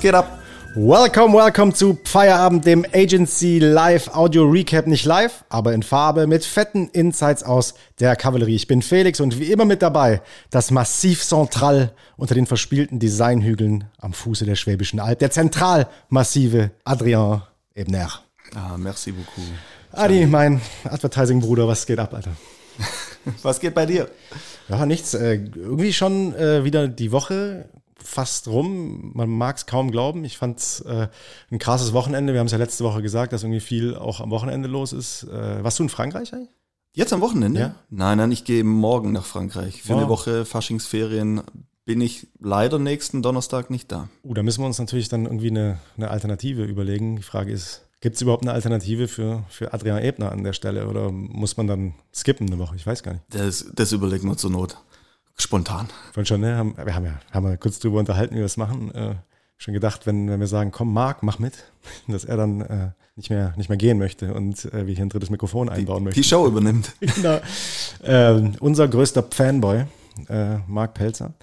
Was geht ab? Welcome, welcome zu Feierabend, dem Agency Live Audio Recap. Nicht live, aber in Farbe mit fetten Insights aus der Kavallerie. Ich bin Felix und wie immer mit dabei das Massiv Central unter den verspielten Designhügeln am Fuße der Schwäbischen Alb. Der zentralmassive Adrien Ebner. Ah, merci beaucoup. Adi, mein Advertising-Bruder, was geht ab, Alter? Was geht bei dir? Ja, nichts. Äh, irgendwie schon äh, wieder die Woche fast rum. Man mag es kaum glauben. Ich fand es äh, ein krasses Wochenende. Wir haben es ja letzte Woche gesagt, dass irgendwie viel auch am Wochenende los ist. Äh, warst du in Frankreich eigentlich? Jetzt am Wochenende? Ja. Nein, nein, ich gehe morgen nach Frankreich. Für Wow. eine Woche Faschingsferien bin ich leider nächsten Donnerstag nicht da. Uh, da müssen wir uns natürlich dann irgendwie eine, eine Alternative überlegen. Die Frage ist, gibt es überhaupt eine Alternative für, für Adrian Ebner an der Stelle oder muss man dann skippen eine Woche? Ich weiß gar nicht. Das, das überlegen wir zur Not. Spontan. Vorhin schon, ne? Haben, wir haben ja haben wir kurz drüber unterhalten, wie wir das machen. Äh, schon gedacht, wenn, wenn wir sagen, komm, Marc, mach mit, dass er dann äh, nicht, mehr, nicht mehr gehen möchte und äh, wir hier ein drittes Mikrofon einbauen möchten. Die Show übernimmt. Genau. ähm, unser größter Fanboy, äh, Marc Pelzer.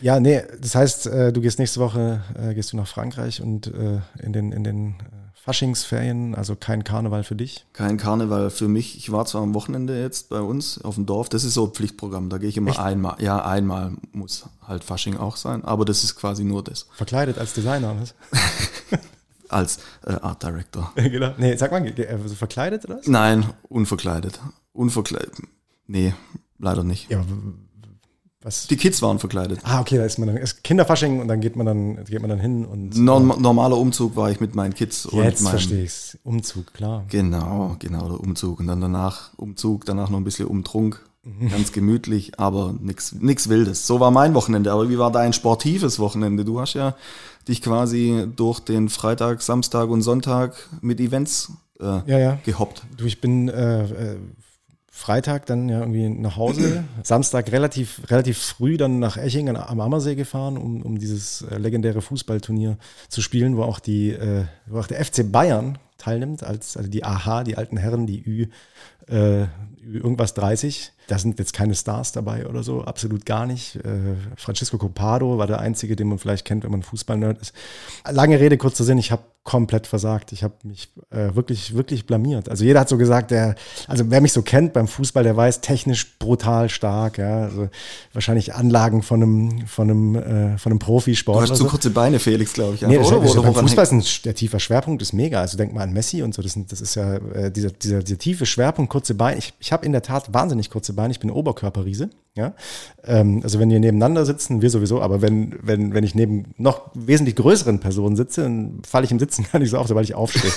Ja, nee, das heißt, äh, du gehst nächste Woche äh, gehst du nach Frankreich und äh, in den, in den äh, Faschingsferien, also kein Karneval für dich. Kein Karneval für mich. Ich war zwar am Wochenende jetzt bei uns auf dem Dorf. Das ist so ein Pflichtprogramm. Da gehe ich immer Echt? einmal. Ja, einmal muss halt Fasching auch sein. Aber das ist quasi nur das. Verkleidet als Designer. Was? Als äh, Art Director. genau. Nee, sag mal, äh, so verkleidet oder was? Nein, unverkleidet. Unverkleidet. Nee, leider nicht. Ja, aber was? Die Kids waren verkleidet. Ah, okay, da ist man dann ist Kinderfasching und dann geht man dann geht man dann hin und Norm normaler Umzug war ich mit meinen Kids und jetzt verstehe ich's. Umzug, klar. Genau, genau, der Umzug. Und dann danach Umzug, danach noch ein bisschen Umtrunk. Mhm. Ganz gemütlich, aber nix, nix Wildes. So war mein Wochenende. Aber wie war dein sportives Wochenende? Du hast ja dich quasi durch den Freitag, Samstag und Sonntag mit Events äh, Ja, ja. gehoppt. Du, ich bin äh, äh, Freitag dann ja irgendwie nach Hause, Samstag relativ, relativ früh dann nach Eching an- am Ammersee gefahren, um, um dieses äh, legendäre Fußballturnier zu spielen, wo auch die, äh, wo auch der FC Bayern teilnimmt, als also die AH, die alten Herren, die Ü, äh, irgendwas 30. Da sind jetzt keine Stars dabei oder so, absolut gar nicht. Äh, Francisco Copado war der einzige, den man vielleicht kennt, wenn man Fußballnerd ist. Lange Rede, kurzer Sinn, ich habe komplett versagt. Ich habe mich äh, wirklich, wirklich blamiert. Also jeder hat so gesagt, der, also wer mich so kennt beim Fußball, der weiß, technisch brutal stark, ja. Also wahrscheinlich Anlagen von einem, von einem, äh, von einem Profisport. Du hast oder zu so. kurze Beine, Felix, glaube ich. Nee, das, oder? Oder woran Fußball ist ein, der tiefer Schwerpunkt ist mega. Also denk mal an Messi und so. Das, das ist ja äh, dieser, dieser, dieser tiefe Schwerpunkt, kurze Beine. Ich, ich habe in der Tat wahnsinnig kurze Beine. Ich bin Oberkörperriese. Ja? Ähm, also wenn wir nebeneinander sitzen, wir sowieso, aber wenn, wenn, wenn ich neben noch wesentlich größeren Personen sitze, dann falle ich im Sitzen gar nicht so auf, sobald ich aufstehe,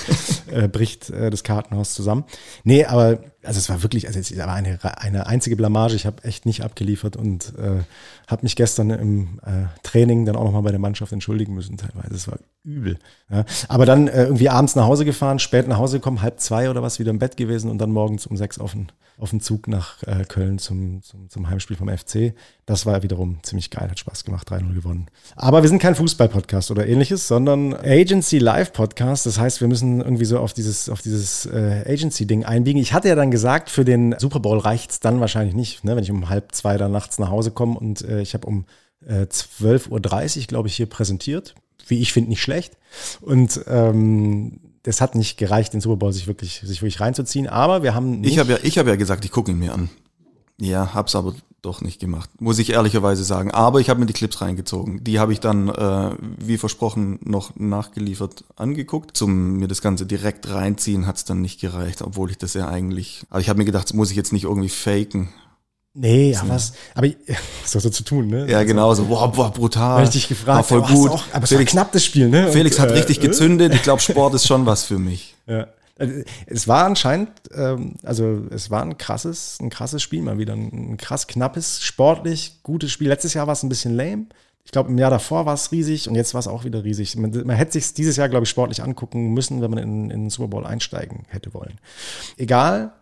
äh, bricht äh, das Kartenhaus zusammen. Nee, aber also es war wirklich, also es war eine, eine einzige Blamage. Ich habe echt nicht abgeliefert und äh, habe mich gestern im äh, Training dann auch nochmal bei der Mannschaft entschuldigen müssen teilweise. Es war übel. Ja. Aber dann äh, irgendwie abends nach Hause gefahren, spät nach Hause gekommen, halb zwei oder was, wieder im Bett gewesen und dann morgens um sechs auf den, auf den Zug nach äh, Köln zum, zum, zum Heimspiel vom FC. Das war wiederum ziemlich geil, hat Spaß gemacht, 3-0 gewonnen. Aber wir sind kein Fußball-Podcast oder ähnliches, sondern Agency Live-Podcast. Das heißt, wir müssen irgendwie so auf dieses, auf dieses äh, Agency-Ding einbiegen. Ich hatte ja dann gesagt, für den Super Bowl reicht's dann wahrscheinlich nicht, ne, wenn ich um halb zwei dann nachts nach Hause komme und äh, ich habe um äh, 12.30 Uhr, glaube ich, hier präsentiert. Wie ich finde, nicht schlecht. Und ähm, das hat nicht gereicht, den Super Bowl sich wirklich, sich wirklich reinzuziehen. Aber wir haben nicht, Ich habe ja, ich hab ja gesagt, ich gucke ihn mir an. Ja, hab's aber doch nicht gemacht, muss ich ehrlicherweise sagen. Aber ich habe mir die Clips reingezogen. Die habe ich dann, äh, wie versprochen, noch nachgeliefert angeguckt. Zum mir das Ganze direkt reinziehen hat's dann nicht gereicht, obwohl ich das ja eigentlich. Aber ich habe mir gedacht, das muss ich jetzt nicht irgendwie faken. Nee, aber was, aber doch so zu tun, ne? Ja, genau so. Boah, boah, brutal. Weil ich dich gefragt War voll habe, gut. Auch, aber es war Felix, knapp das Spiel, ne? Felix Und, hat äh, richtig gezündet. Ich glaube, Sport ist schon was für mich. Ja. Also, Es war anscheinend, ähm, also es war ein krasses, ein krasses Spiel mal wieder. Ein krass knappes, sportlich gutes Spiel. Letztes Jahr war es ein bisschen lame. Ich glaube, im Jahr davor war es riesig und jetzt war es auch wieder riesig. Man, man hätte sich dieses Jahr, glaube ich, sportlich angucken müssen, wenn man in, in den Super Bowl einsteigen hätte wollen. Egal,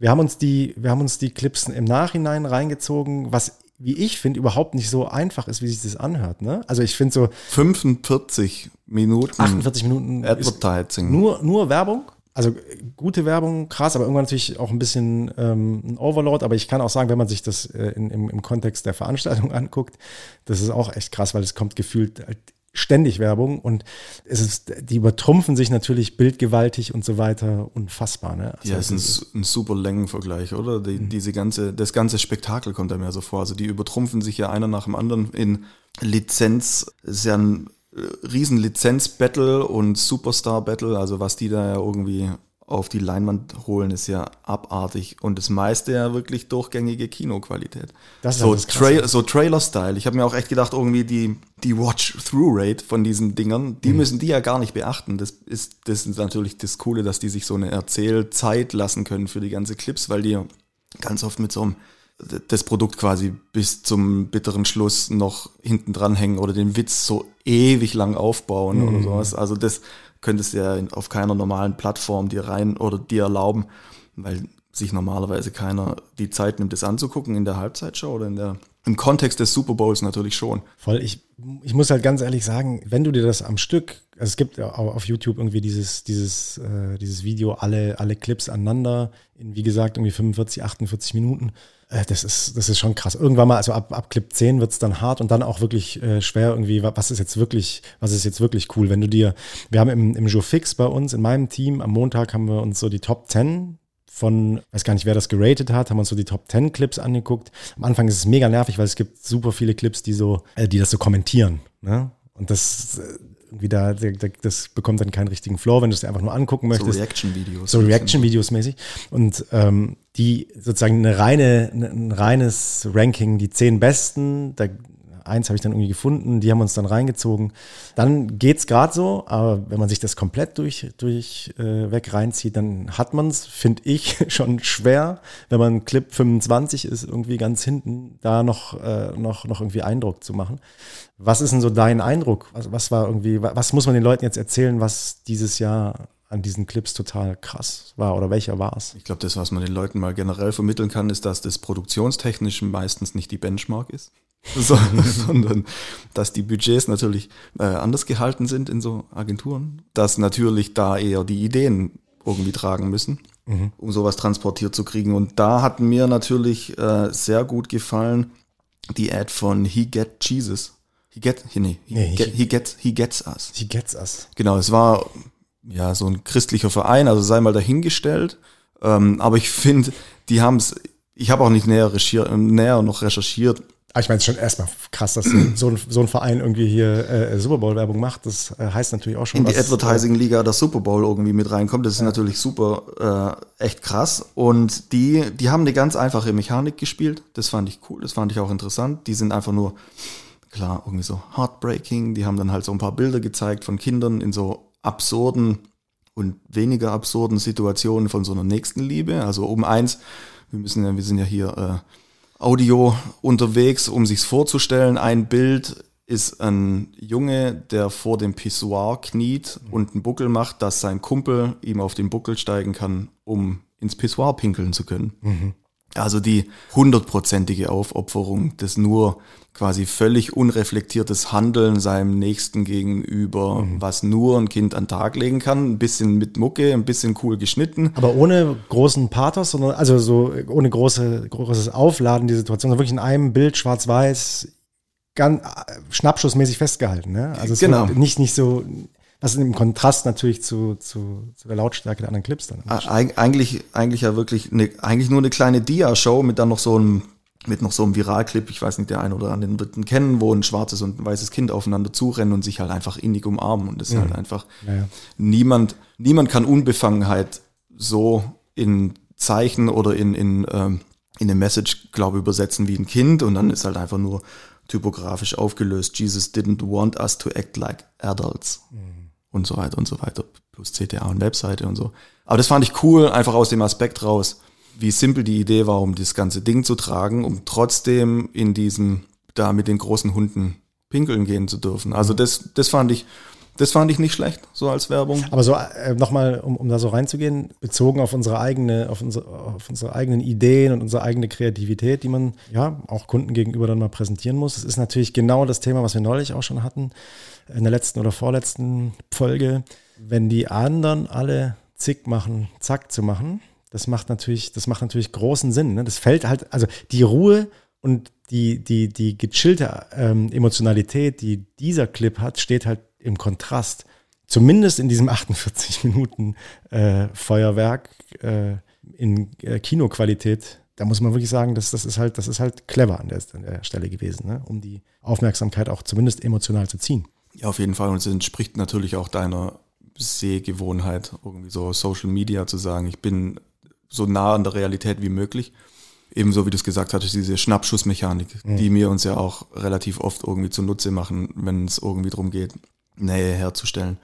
wir haben uns die, wir haben uns die Clips im Nachhinein reingezogen, was, wie ich finde, überhaupt nicht so einfach ist, wie sich das anhört. Ne? Also ich finde so 45 Minuten 48 Minuten Advertising. nur, nur Werbung. also gute Werbung, krass, aber irgendwann natürlich auch ein bisschen ähm, ein Overload. Aber ich kann auch sagen, wenn man sich das äh, in, im, im Kontext der Veranstaltung anguckt, das ist auch echt krass, weil es kommt gefühlt halt ständig Werbung und es ist, die übertrumpfen sich natürlich bildgewaltig und so weiter unfassbar. Ne? Also ja, es ist ein, ein, super Längenvergleich, oder? Die, mhm. Diese ganze, das ganze Spektakel kommt einem ja so vor. Also die übertrumpfen sich ja einer nach dem anderen in Lizenz. Es ist ja ein äh, riesen Lizenz-Battle und Superstar-Battle, also was die da ja irgendwie auf die Leinwand holen, ist ja abartig und das meiste ja wirklich durchgängige Kinoqualität. Das ist so, halt Tra so Trailer-Style. Ich habe mir auch echt gedacht, irgendwie die, die Watch-Through-Rate von diesen Dingern, die mhm. müssen die ja gar nicht beachten. Das ist, das ist natürlich das Coole, dass die sich so eine Erzählzeit lassen können für die ganze Clips, weil die ganz oft mit so einem das Produkt quasi bis zum bitteren Schluss noch hinten dranhängen oder den Witz so ewig lang aufbauen mhm. oder sowas. Also das könntest du ja auf keiner normalen Plattform dir rein oder dir erlauben, weil sich normalerweise keiner die Zeit nimmt, das anzugucken in der Halbzeitshow oder in der, im Kontext des Super Bowls natürlich schon. Voll, ich, ich muss halt ganz ehrlich sagen, wenn du dir das am Stück, also es gibt auf YouTube irgendwie dieses, dieses, äh, dieses Video, alle, alle Clips aneinander, in wie gesagt irgendwie 45, 48 Minuten. Äh, das ist, das ist schon krass. Irgendwann mal, also ab, ab Clip 10 wird es dann hart und dann auch wirklich äh, schwer irgendwie, was ist jetzt wirklich, was ist jetzt wirklich cool, wenn du dir, wir haben im, im Joe Fix bei uns, in meinem Team, am Montag haben wir uns so die Top 10 von, weiß gar nicht, wer das geratet hat, haben uns so die Top 10 Clips angeguckt. Am Anfang ist es mega nervig, weil es gibt super viele Clips, die so, äh, die das so kommentieren. Ne? Und das äh, irgendwie da, das bekommt dann keinen richtigen Flow, wenn du es dir einfach nur angucken möchtest. So Reaction-Videos. So Reaction-Videos mäßig. Und ähm, die sozusagen eine reine, ein reines Ranking, die zehn besten, da eins habe ich dann irgendwie gefunden, die haben uns dann reingezogen. Dann geht's gerade so, aber wenn man sich das komplett durch, durch äh, weg reinzieht, dann hat man es, finde ich, schon schwer, wenn man Clip 25 ist, irgendwie ganz hinten, da noch, äh, noch, noch irgendwie Eindruck zu machen. Was ist denn so dein Eindruck? Was, was war irgendwie, was muss man den Leuten jetzt erzählen, was dieses Jahr an diesen Clips total krass war oder welcher war es? Ich glaube, das, was man den Leuten mal generell vermitteln kann, ist, dass das produktionstechnisch meistens nicht die Benchmark ist. sondern dass die Budgets natürlich äh, anders gehalten sind in so Agenturen, dass natürlich da eher die Ideen irgendwie tragen müssen, mhm. um sowas transportiert zu kriegen. Und da hat mir natürlich äh, sehr gut gefallen die Ad von He Get Jesus. He get, nee, he, nee, get, he, gets, he gets us. He gets us. Genau, es war ja so ein christlicher Verein, also sei mal dahingestellt. Ähm, aber ich finde, die haben es, ich habe auch nicht näher, näher noch recherchiert, aber ah, ich meine, es ist schon erstmal krass, dass so ein, so ein Verein irgendwie hier äh, Super Bowl-Werbung macht. Das äh, heißt natürlich auch schon. In die Advertising-Liga der Super Bowl irgendwie mit reinkommt. Das ist ja. natürlich super, äh, echt krass. Und die, die haben eine ganz einfache Mechanik gespielt. Das fand ich cool, das fand ich auch interessant. Die sind einfach nur, klar, irgendwie so heartbreaking. Die haben dann halt so ein paar Bilder gezeigt von Kindern in so absurden und weniger absurden Situationen von so einer Nächstenliebe. Also um eins, wir müssen ja, wir sind ja hier äh, Audio unterwegs, um sich's vorzustellen. Ein Bild ist ein Junge, der vor dem Pissoir kniet und einen Buckel macht, dass sein Kumpel ihm auf den Buckel steigen kann, um ins Pissoir pinkeln zu können. Mhm. Also die hundertprozentige Aufopferung des nur quasi völlig unreflektiertes Handeln seinem Nächsten gegenüber, mhm. was nur ein Kind an den Tag legen kann. Ein bisschen mit Mucke, ein bisschen cool geschnitten. Aber ohne großen Pathos, sondern also so ohne große, großes Aufladen die Situation, sondern wirklich in einem Bild schwarz-weiß ganz schnappschussmäßig festgehalten. Ne? Also genau. nicht, nicht so das ist im Kontrast natürlich zu, zu, zu der Lautstärke der anderen Clips dann. Eig eigentlich, eigentlich ja wirklich eine, eigentlich nur eine kleine Dia-Show mit dann noch so einem, mit noch so einem Viralclip, ich weiß nicht, der ein oder andere wird kennen, wo ein schwarzes und ein weißes Kind aufeinander zurennen und sich halt einfach innig umarmen. Und das ist halt mhm. halt einfach, ja. niemand, niemand kann Unbefangenheit so in Zeichen oder in, in, ähm, in eine Message, glaube ich, übersetzen wie ein Kind. Und dann ist halt einfach nur typografisch aufgelöst. Jesus didn't want us to act like adults. Mhm und so weiter und so weiter, plus CTA und Webseite und so. Aber das fand ich cool, einfach aus dem Aspekt raus, wie simpel die Idee war, um das ganze Ding zu tragen, um trotzdem in diesem, da mit den großen Hunden pinkeln gehen zu dürfen. Also das, das fand ich, das fand ich nicht schlecht, so als Werbung. Aber so äh, nochmal, um, um da so reinzugehen, bezogen auf unsere eigene, auf unsere, auf unsere eigenen Ideen und unsere eigene Kreativität, die man ja auch Kunden gegenüber dann mal präsentieren muss. Das ist natürlich genau das Thema, was wir neulich auch schon hatten in der letzten oder vorletzten Folge, wenn die anderen alle zick machen, zack zu machen, das macht natürlich, das macht natürlich großen Sinn. Ne? Das fällt halt, also die Ruhe und die, die, die gechillte ähm, Emotionalität, die dieser Clip hat, steht halt im Kontrast. Zumindest in diesem 48 Minuten äh, Feuerwerk äh, in äh, Kinoqualität. Da muss man wirklich sagen, dass das ist halt, das ist halt clever an der, an der Stelle gewesen, ne? um die Aufmerksamkeit auch zumindest emotional zu ziehen. Ja, auf jeden Fall. Und es entspricht natürlich auch deiner Sehgewohnheit, irgendwie so Social Media zu sagen, ich bin so nah an der Realität wie möglich. Ebenso wie du es gesagt hattest, diese Schnappschussmechanik, mhm. die wir uns ja auch relativ oft irgendwie zunutze machen, wenn es irgendwie darum geht, Nähe herzustellen.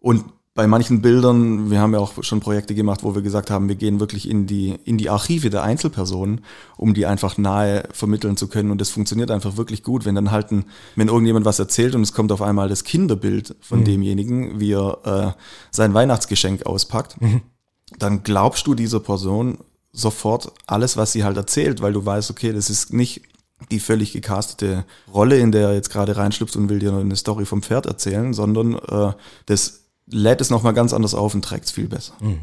Und bei manchen Bildern, wir haben ja auch schon Projekte gemacht, wo wir gesagt haben, wir gehen wirklich in die, in die Archive der Einzelpersonen, um die einfach nahe vermitteln zu können. Und das funktioniert einfach wirklich gut, wenn dann halt ein, wenn irgendjemand was erzählt und es kommt auf einmal das Kinderbild von mhm. demjenigen, wie er äh, sein Weihnachtsgeschenk auspackt, mhm. dann glaubst du dieser Person sofort alles, was sie halt erzählt, weil du weißt, okay, das ist nicht die völlig gecastete Rolle, in der er jetzt gerade reinschlüpft und will dir eine Story vom Pferd erzählen, sondern äh, das lädt es nochmal ganz anders auf und trägt es viel besser. Hm.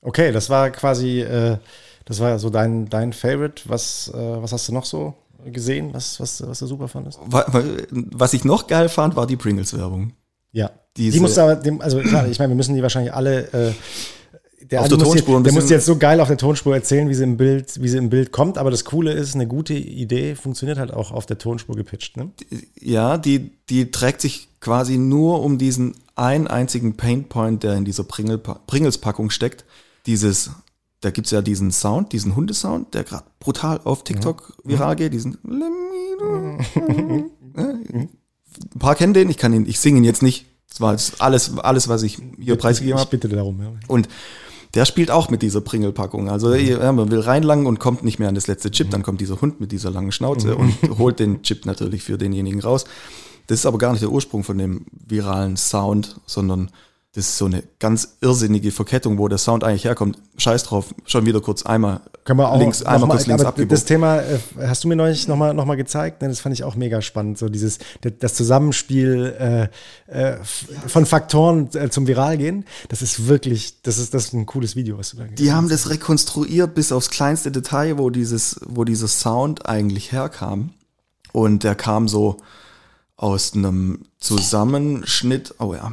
Okay, das war quasi, äh, das war so dein, dein Favorite. Was, äh, was hast du noch so gesehen, was, was, was du super fandest? Was ich noch geil fand, war die Pringles-Werbung. Ja. Diese, die musst du aber, also klar, ich meine, wir müssen die wahrscheinlich alle äh, der, auf der muss Tonspur jetzt, der muss jetzt so geil auf der Tonspur erzählen, wie sie im Bild, wie sie im Bild kommt. Aber das Coole ist, eine gute Idee funktioniert halt auch auf der Tonspur gepitcht. Ne? Ja, die, die trägt sich quasi nur um diesen einen einzigen Paintpoint, der in dieser Pringel, Pringles-Packung steckt. Dieses, da gibt's ja diesen Sound, diesen Hundesound, der gerade brutal auf TikTok mhm. viral geht, diesen Ein paar kennen den, ich kann ihn, ich singe ihn jetzt nicht. Das war alles, alles, was ich hier preisgegeben habe. Ich bitte darum, ja. Und der spielt auch mit dieser Pringelpackung. Also mhm. ja, man will reinlangen und kommt nicht mehr an das letzte Chip. Mhm. Dann kommt dieser Hund mit dieser langen Schnauze mhm. und holt den Chip natürlich für denjenigen raus. Das ist aber gar nicht der Ursprung von dem viralen Sound, sondern das ist so eine ganz irrsinnige Verkettung, wo der Sound eigentlich herkommt. Scheiß drauf, schon wieder kurz einmal Können wir auch links, einmal mal, kurz links abgebogen. Das Thema äh, hast du mir neulich nochmal noch mal gezeigt, ne? das fand ich auch mega spannend. So dieses, das Zusammenspiel äh, äh, von Faktoren zum Viralgehen, das ist wirklich, das ist, das ist ein cooles Video, was du da Die haben das rekonstruiert bis aufs kleinste Detail, wo dieses, wo dieser Sound eigentlich herkam. Und der kam so aus einem Zusammenschnitt, oh ja,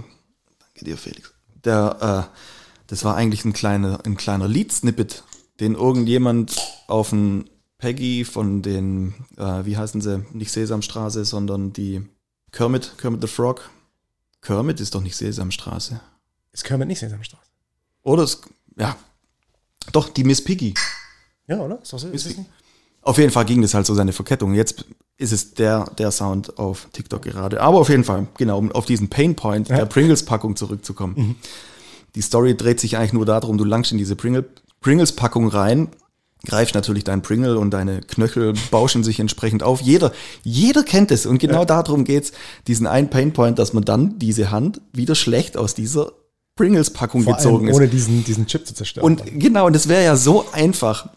dir, Felix. Der, äh, das war eigentlich ein kleiner, ein kleiner Lead-Snippet, den irgendjemand auf ein Peggy von den, äh, wie heißen sie, nicht Sesamstraße, sondern die Kermit, Kermit the Frog. Kermit ist doch nicht Sesamstraße. Ist Kermit nicht Sesamstraße? Oder ist, ja, doch, die Miss Piggy. Ja, oder? Ist, das, ist? Auf jeden Fall ging das halt so seine Verkettung. Jetzt ist es der, der Sound auf TikTok gerade. Aber auf jeden Fall, genau, um auf diesen Painpoint ja. der Pringles-Packung zurückzukommen. Mhm. Die Story dreht sich eigentlich nur darum, du langst in diese Pringle, Pringles-Packung rein, greifst natürlich dein Pringle und deine Knöchel bauschen sich entsprechend auf. Jeder, jeder kennt es und genau ja. darum geht's, diesen einen Painpoint, dass man dann diese Hand wieder schlecht aus dieser Pringles-Packung gezogen ist. Ohne diesen, diesen Chip zu zerstören. Und genau, und das wäre ja so einfach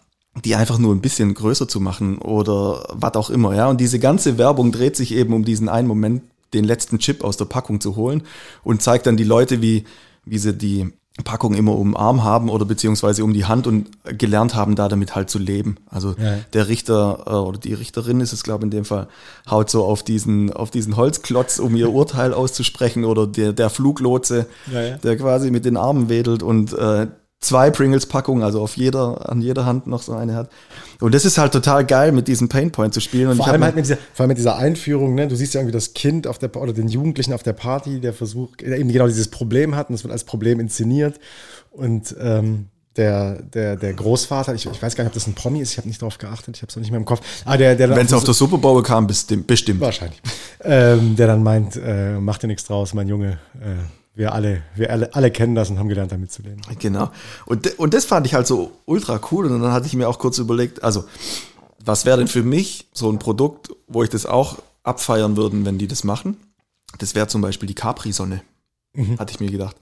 die einfach nur ein bisschen größer zu machen oder was auch immer, ja. Und diese ganze Werbung dreht sich eben um diesen einen Moment, den letzten Chip aus der Packung zu holen und zeigt dann die Leute, wie, wie sie die Packung immer um den Arm haben oder beziehungsweise um die Hand und gelernt haben, da damit halt zu leben. Also ja. der Richter äh, oder die Richterin ist es, glaube ich, in dem Fall, haut so auf diesen, auf diesen Holzklotz, um ihr Urteil auszusprechen oder der, der Fluglotse, ja, ja. der quasi mit den Armen wedelt und äh, zwei Pringles-Packungen, also auf jeder, an jeder Hand noch so eine hat. Und das ist halt total geil, mit diesem Painpoint zu spielen. Und vor, allem halt mit dieser, vor allem mit dieser Einführung, ne? du siehst ja irgendwie das Kind auf der, oder den Jugendlichen auf der Party, der versucht, der eben genau dieses Problem hat und das wird als Problem inszeniert. Und ähm, der, der, der Großvater, ich, ich weiß gar nicht, ob das ein Promi ist, ich habe nicht darauf geachtet, ich habe es noch nicht mehr im Kopf. Ah, der, der Wenn es auf der Super Bowl kam, bestimmt. bestimmt. Wahrscheinlich. Ähm, der dann meint, äh, mach dir nichts draus, mein Junge. Äh, wir alle, wir alle, alle kennen das und haben gelernt, damit zu leben. Genau. Und, und das fand ich halt so ultra cool. Und dann hatte ich mir auch kurz überlegt, also, was wäre denn für mich so ein Produkt, wo ich das auch abfeiern würden, wenn die das machen? Das wäre zum Beispiel die Capri-Sonne. Mhm. Hatte ich mir gedacht.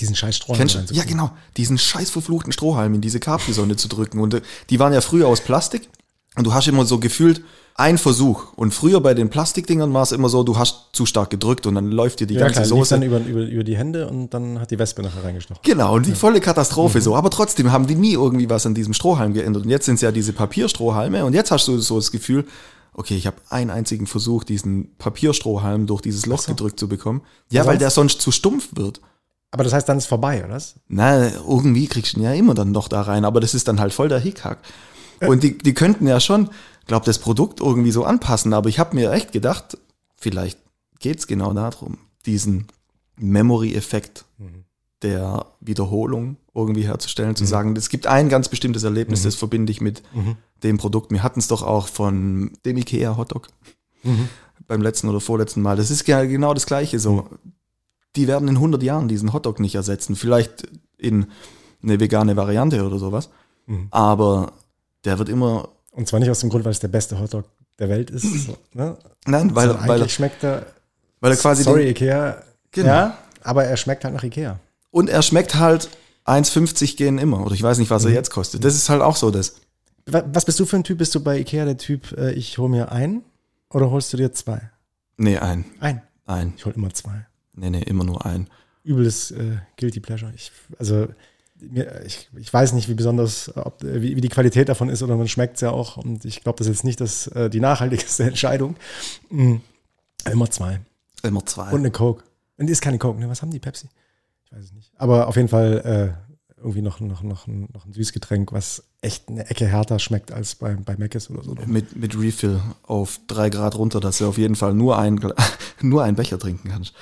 Diesen scheiß Strohhalm. Ja, genau. Diesen scheiß verfluchten Strohhalm in diese Capri-Sonne zu drücken. Und äh, die waren ja früher aus Plastik. Und du hast immer so gefühlt ein Versuch. Und früher bei den Plastikdingern war es immer so, du hast zu stark gedrückt und dann läuft dir die Ja, ganze klar, Soße. dann über, über, über die Hände und dann hat die Wespe nachher reingestochen. Genau, und die volle Katastrophe Mhm. so. Aber trotzdem haben die nie irgendwie was an diesem Strohhalm geändert. Und jetzt sind es ja diese Papierstrohhalme. Und jetzt hast du so das Gefühl, okay, ich habe einen einzigen Versuch, diesen Papierstrohhalm durch dieses Loch gedrückt zu bekommen. Ja, Aber weil der sonst- zu stumpf wird. Aber das heißt, dann ist vorbei, oder? Na, irgendwie kriegst du ihn ja immer dann noch da rein, aber das ist dann halt voll der Hickhack. Und die, die könnten ja schon, glaub, das Produkt irgendwie so anpassen, aber ich habe mir echt gedacht, vielleicht geht's genau darum, diesen Memory-Effekt der Wiederholung irgendwie herzustellen, zu sagen, es gibt ein ganz bestimmtes Erlebnis, das verbinde ich mit dem Produkt. Wir hatten es doch auch von dem Ikea Hotdog beim letzten oder vorletzten Mal. Das ist ja genau das Gleiche so. Die werden in 100 Jahren diesen Hotdog nicht ersetzen. Vielleicht in eine vegane Variante oder sowas. Aber der wird immer, Und zwar nicht aus dem Grund, weil es der beste Hotdog der Welt ist. So, ne? nein, weil, Sondern weil, eigentlich schmeckt er, weil er quasi sorry den, Ikea, Genau. ja, aber er schmeckt halt nach Ikea. und er schmeckt halt 1,50 gehen immer. Oder ich weiß nicht, was er Mhm. jetzt kostet. Das ist halt auch so das. Wa- Was bist du für ein Typ? Bist du bei Ikea der Typ, äh, ich hole mir ein oder holst du dir zwei? Nee, ein. Ein. Ein. Ich hole immer zwei. Nee, nee, immer nur ein. Übles äh, Guilty Pleasure. Ich, also ich, ich weiß nicht, wie besonders, ob, wie, wie die Qualität davon ist oder man schmeckt es ja auch. Und ich glaube, das ist jetzt nicht das, äh, die nachhaltigste Entscheidung. Mm. Immer zwei. Immer zwei. Und eine Coke. Und die ist keine Coke, ne? Was haben die Pepsi? Ich weiß es nicht. Aber auf jeden Fall äh, irgendwie noch, noch, noch, ein, noch ein Süßgetränk, was echt eine Ecke härter schmeckt als bei, bei Mc's oder so. mit, mit Refill auf drei Grad runter, dass du auf jeden Fall nur, ein, nur einen Becher trinken kannst.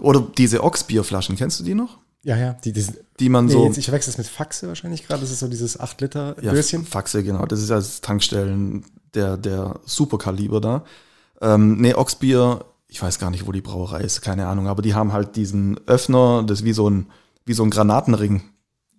Oder diese Ochsbierflaschen, kennst du die noch? Ja, ja. Die, die, Die man nee, so. jetzt, ich verwechsel es mit Faxe wahrscheinlich gerade. Das ist so dieses 8 Liter ja, Döschen. Faxe, genau. Das ist als Tankstellen der, der Superkaliber da. Ähm, nee, Ochsbier, ich weiß gar nicht, wo die Brauerei ist, keine Ahnung, aber die haben halt diesen Öffner, das ist wie so ein, wie so ein Granatenring,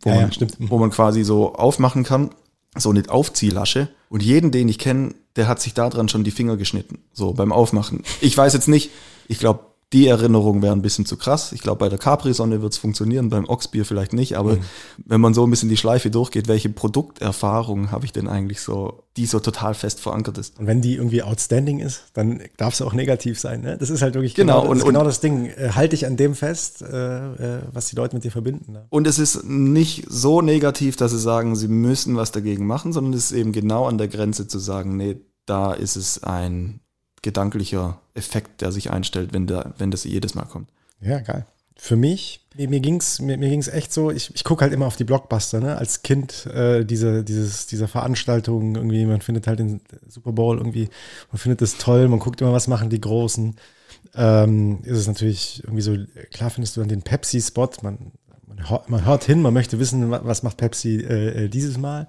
wo, Ja, ja, man, stimmt. wo man quasi so aufmachen kann, so eine Aufziehlasche. Und jeden, den ich kenne, der hat sich daran schon die Finger geschnitten, so beim Aufmachen. Ich weiß jetzt nicht, ich glaube, die Erinnerung wäre ein bisschen zu krass. Ich glaube, bei der Capri-Sonne wird es funktionieren, beim Ochsbier vielleicht nicht. Aber Mhm. wenn man so ein bisschen die Schleife durchgeht, welche Produkterfahrung habe ich denn eigentlich so, die so total fest verankert ist? Und wenn die irgendwie outstanding ist, dann darf es auch negativ sein. Ne? Das ist halt wirklich Genau, genau, das, und- ist genau das Ding. Äh, halte dich an dem fest, äh, äh, was die Leute mit dir verbinden. Ne? Und es ist nicht so negativ, dass sie sagen, sie müssen was dagegen machen, sondern es ist eben genau an der Grenze zu sagen, nee, da ist es ein gedanklicher Effekt, der sich einstellt, wenn, der, wenn das jedes Mal kommt. Ja, geil. Für mich, mir, mir ging es mir, mir ging's echt so, ich, ich gucke halt immer auf die Blockbuster, ne? Als Kind äh, diese, dieses, dieser Veranstaltung, irgendwie, man findet halt den Super Bowl irgendwie, man findet das toll, man guckt immer, was machen die Großen. Ähm, ist es natürlich irgendwie so, klar findest du dann den Pepsi-Spot, man, man, hör- man hört hin, man möchte wissen, wa- was macht Pepsi äh, äh, dieses Mal.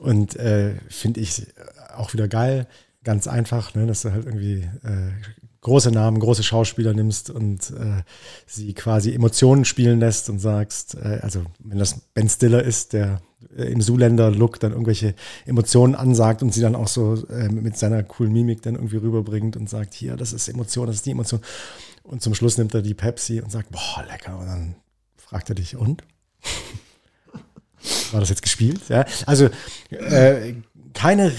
Und äh, finde ich auch wieder geil, ganz einfach, ne, dass du halt irgendwie äh, große Namen, große Schauspieler nimmst und äh, sie quasi Emotionen spielen lässt und sagst, äh, also wenn das Ben Stiller ist, der äh, im Zuländer-Look dann irgendwelche Emotionen ansagt und sie dann auch so äh, mit seiner coolen Mimik dann irgendwie rüberbringt und sagt, hier, das ist Emotion, das ist die Emotion. Und zum Schluss nimmt er die Pepsi und sagt, boah, lecker. Und dann fragt er dich, und? War das jetzt gespielt? Ja, also äh, keine,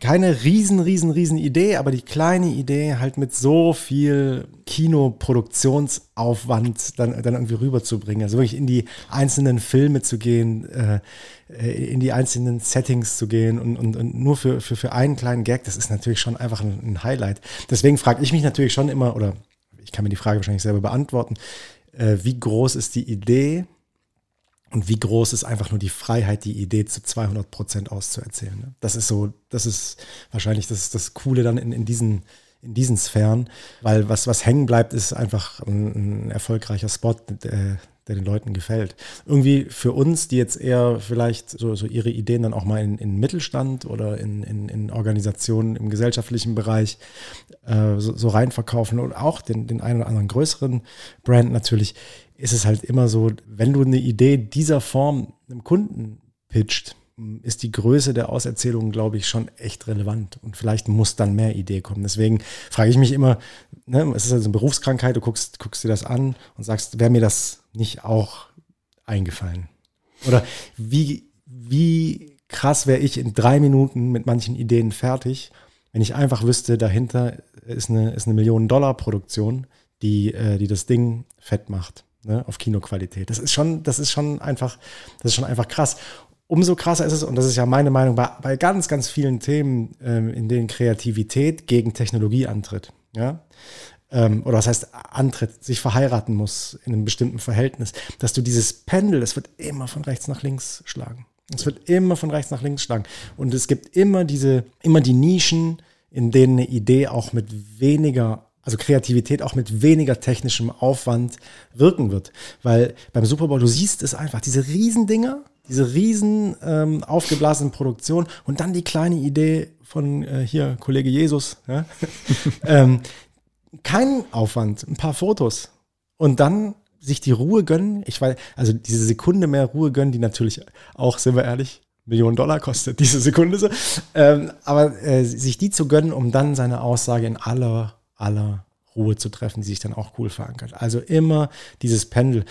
keine riesen, riesen, riesen Idee, aber die kleine Idee halt mit so viel Kinoproduktionsaufwand dann, dann irgendwie rüberzubringen. Also wirklich in die einzelnen Filme zu gehen, äh, in die einzelnen Settings zu gehen und, und, und nur für, für, für einen kleinen Gag, das ist natürlich schon einfach ein, ein Highlight. Deswegen frage ich mich natürlich schon immer, oder ich kann mir die Frage wahrscheinlich selber beantworten, äh, wie groß ist die Idee und wie groß ist einfach nur die Freiheit, die Idee zu 200 Prozent auszuerzählen. Ne? Das ist so, das ist wahrscheinlich das, das Coole dann in, in diesen in diesen Sphären, weil was, was hängen bleibt, ist einfach ein, ein erfolgreicher Spot, der, der den Leuten gefällt. Irgendwie für uns, die jetzt eher vielleicht so, so ihre Ideen dann auch mal in, in Mittelstand oder in, in, in Organisationen im gesellschaftlichen Bereich äh, so, so reinverkaufen und auch den, den einen oder anderen größeren Brand natürlich, ist es halt immer so, wenn du eine Idee dieser Form einem Kunden pitcht, ist die Größe der Auserzählung, glaube ich, schon echt relevant. Und vielleicht muss dann mehr Idee kommen. Deswegen frage ich mich immer, ne, es ist also eine Berufskrankheit, du guckst, guckst dir das an und sagst, wäre mir das nicht auch eingefallen? Oder wie, wie krass wäre ich in drei Minuten mit manchen Ideen fertig, wenn ich einfach wüsste, dahinter ist eine, ist eine Millionen-Dollar-Produktion, die, äh, die das Ding fett macht, ne, auf Kinoqualität. Das ist schon, das ist schon einfach, das ist schon einfach krass. Umso krasser ist es, und das ist ja meine Meinung, bei, bei ganz, ganz vielen Themen, ähm, in denen Kreativität gegen Technologie antritt. Ja? Ähm, oder was heißt antritt, sich verheiraten muss in einem bestimmten Verhältnis, dass du dieses Pendel, das wird immer von rechts nach links schlagen. Es wird immer von rechts nach links schlagen. Und es gibt immer diese, immer die Nischen, in denen eine Idee auch mit weniger, also Kreativität auch mit weniger technischem Aufwand wirken wird. Weil beim Super Bowl, du siehst es einfach, diese Riesendinger, diese riesen ähm, aufgeblasenen Produktionen und dann die kleine Idee von äh, hier, Kollege Jesus, ja? ähm, kein Aufwand, ein paar Fotos. Und dann sich die Ruhe gönnen. Ich weiß, also diese Sekunde mehr Ruhe gönnen, die natürlich auch, sind wir ehrlich, Millionen Dollar kostet diese Sekunde so. Ähm, aber äh, sich die zu gönnen, um dann seine Aussage in aller, aller Ruhe zu treffen, die sich dann auch cool verankert. Also immer dieses Pendel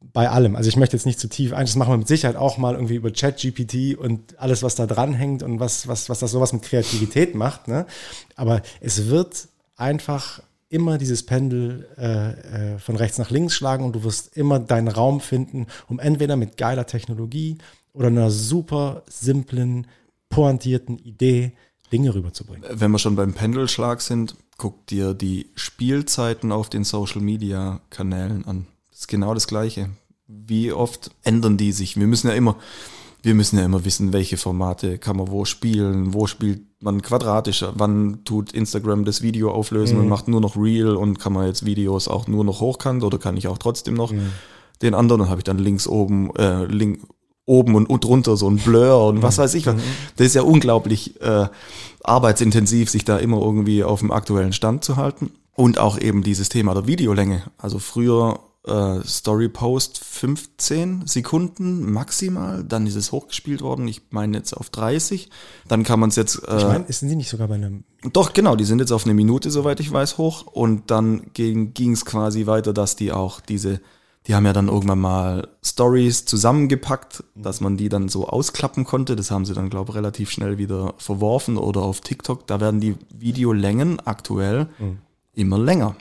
bei allem. Also ich möchte jetzt nicht zu tief ein, das machen wir mit Sicherheit auch mal irgendwie über Chat-GPT und alles, was da dran hängt und was, was, was das sowas mit Kreativität macht. Ne? Aber es wird einfach immer dieses Pendel äh, äh, von rechts nach links schlagen und du wirst immer deinen Raum finden, um entweder mit geiler Technologie oder einer super simplen, pointierten Idee Dinge rüberzubringen. Wenn wir schon beim Pendelschlag sind, guck dir die Spielzeiten auf den Social Media Kanälen an. Das ist genau das Gleiche. Wie oft ändern die sich? Wir müssen ja immer, wir müssen ja immer wissen, welche Formate kann man wo spielen, wo spielt man quadratisch, wann tut Instagram das Video auflösen mhm. und macht nur noch Real und kann man jetzt Videos auch nur noch hochkant oder kann ich auch trotzdem noch mhm. den anderen, habe ich dann links oben, äh, link, oben und, und drunter so ein Blur und was mhm. weiß ich was. Mhm. Das ist ja unglaublich äh, arbeitsintensiv, sich da immer irgendwie auf dem aktuellen Stand zu halten. Und auch eben dieses Thema der Videolänge. Also früher äh, Story Post 15 Sekunden maximal, dann ist es hochgespielt worden, ich meine jetzt auf 30, dann kann man es jetzt... Äh, ich meine, sind sie nicht sogar bei einem... Doch, genau, die sind jetzt auf eine Minute, soweit ich weiß, hoch und dann ging es quasi weiter, dass die auch diese, die haben ja dann irgendwann mal Stories zusammengepackt, dass man die dann so ausklappen konnte, das haben sie dann, glaube ich, relativ schnell wieder verworfen oder auf TikTok, da werden die Videolängen aktuell mhm. immer länger.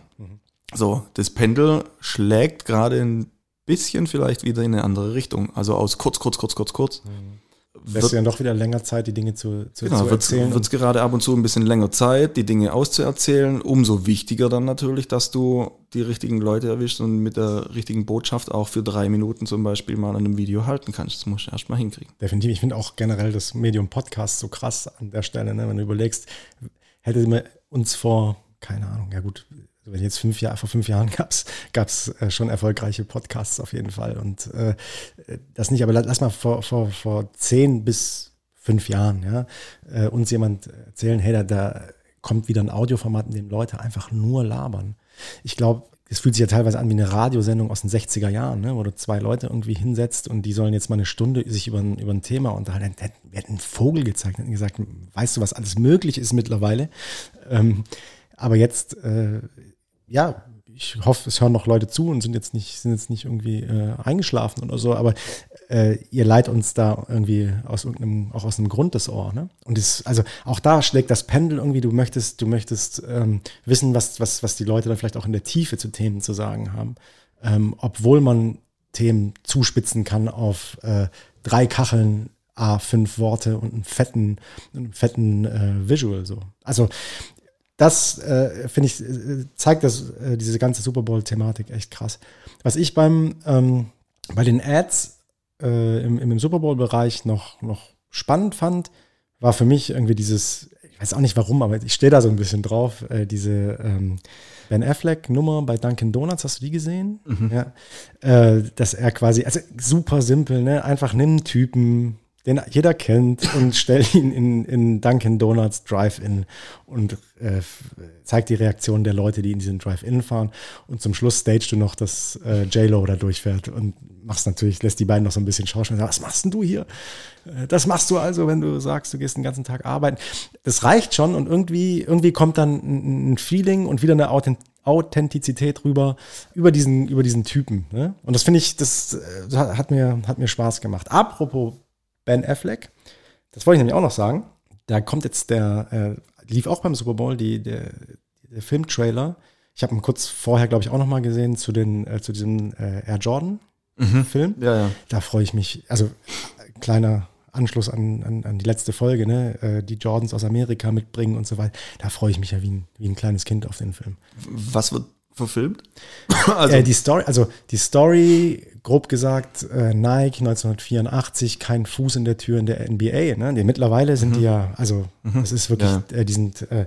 So, das Pendel schlägt gerade ein bisschen vielleicht wieder in eine andere Richtung. Also aus kurz, kurz, kurz, kurz, kurz. Mhm. Lässt du dann doch wieder länger Zeit, die Dinge zu, zu, genau, zu erzählen. Wird es gerade ab und zu ein bisschen länger Zeit, die Dinge auszuerzählen. Umso wichtiger dann natürlich, dass du die richtigen Leute erwischst und mit der richtigen Botschaft auch für drei Minuten zum Beispiel mal an einem Video halten kannst. Das musst du erst mal hinkriegen. Definitiv. Ich finde auch generell das Medium Podcast so krass an der Stelle. Ne? Wenn du überlegst, hätte man uns vor, keine Ahnung, ja gut, wenn jetzt fünf Jahre, vor fünf Jahren gab es äh, schon erfolgreiche Podcasts auf jeden Fall. Und äh, das nicht, aber lass mal vor, vor, vor zehn bis fünf Jahren, ja, äh, uns jemand erzählen, hey, da, da kommt wieder ein Audioformat, in dem Leute einfach nur labern. Ich glaube, es fühlt sich ja teilweise an wie eine Radiosendung aus den 60er Jahren, ne, wo du zwei Leute irgendwie hinsetzt und die sollen jetzt mal eine Stunde sich über ein, über ein Thema unterhalten. Wir hätten einen Vogel gezeigt, hätten gesagt, weißt du, was alles möglich ist mittlerweile? Ähm, aber jetzt äh, ja, ich hoffe, es hören noch Leute zu und sind jetzt nicht, sind jetzt nicht irgendwie äh, eingeschlafen oder so, aber äh, ihr leiht uns da irgendwie aus irgendeinem, auch aus einem Grund das Ohr, ne? Und es, also auch da schlägt das Pendel irgendwie, du möchtest, du möchtest ähm, wissen, was, was, was die Leute dann vielleicht auch in der Tiefe zu Themen zu sagen haben. Ähm, obwohl man Themen zuspitzen kann auf äh, drei Kacheln, A, fünf Worte und einen fetten, einen fetten äh, Visual so. Also das äh, finde ich, äh, zeigt das, äh, diese ganze Super Bowl-Thematik echt krass. Was ich beim, ähm, bei den Ads äh, im, im Super Bowl-Bereich noch, noch spannend fand, war für mich irgendwie dieses, ich weiß auch nicht warum, aber ich stehe da so ein bisschen drauf, äh, diese ähm, Ben Affleck-Nummer bei Dunkin' Donuts, hast du die gesehen? Mhm. Ja. Äh, dass er quasi, also super simpel, ne? Einfach nimm Typen, den jeder kennt und stell ihn in, in Dunkin' Donuts Drive-In und äh, zeigt die Reaktion der Leute, die in diesen Drive-In fahren. Und zum Schluss stagest du noch, dass äh, J-Lo da durchfährt und machst natürlich, lässt die beiden noch so ein bisschen schauspielen. Was machst denn du hier? Äh, das machst du also, wenn du sagst, du gehst den ganzen Tag arbeiten. Das reicht schon und irgendwie, irgendwie kommt dann ein, ein Feeling und wieder eine Authentizität rüber über diesen, über diesen Typen. Ne? Und das finde ich, das, das äh, hat mir, hat mir Spaß gemacht. Apropos Ben Affleck. das wollte ich nämlich auch noch sagen. Da kommt jetzt der, äh, lief auch beim Super Bowl die, der, der Filmtrailer. Ich habe ihn kurz vorher, glaube ich, auch noch mal gesehen zu, den, äh, zu diesem äh, Air Jordan-Film. Ja, ja. Da freue ich mich. Also, kleiner Anschluss an, an, an die letzte Folge, ne? Äh, die Jordans aus Amerika mitbringen und so weiter. Da freue ich mich ja wie ein, wie ein kleines Kind auf den Film. Was wird verfilmt? also. Äh, die Story, also die Story, grob gesagt, äh, Nike 1984, kein Fuß in der Tür in der NBA. Ne? Die, mittlerweile sind mhm. die ja, also mhm. es ist wirklich, ja. äh, die sind, äh,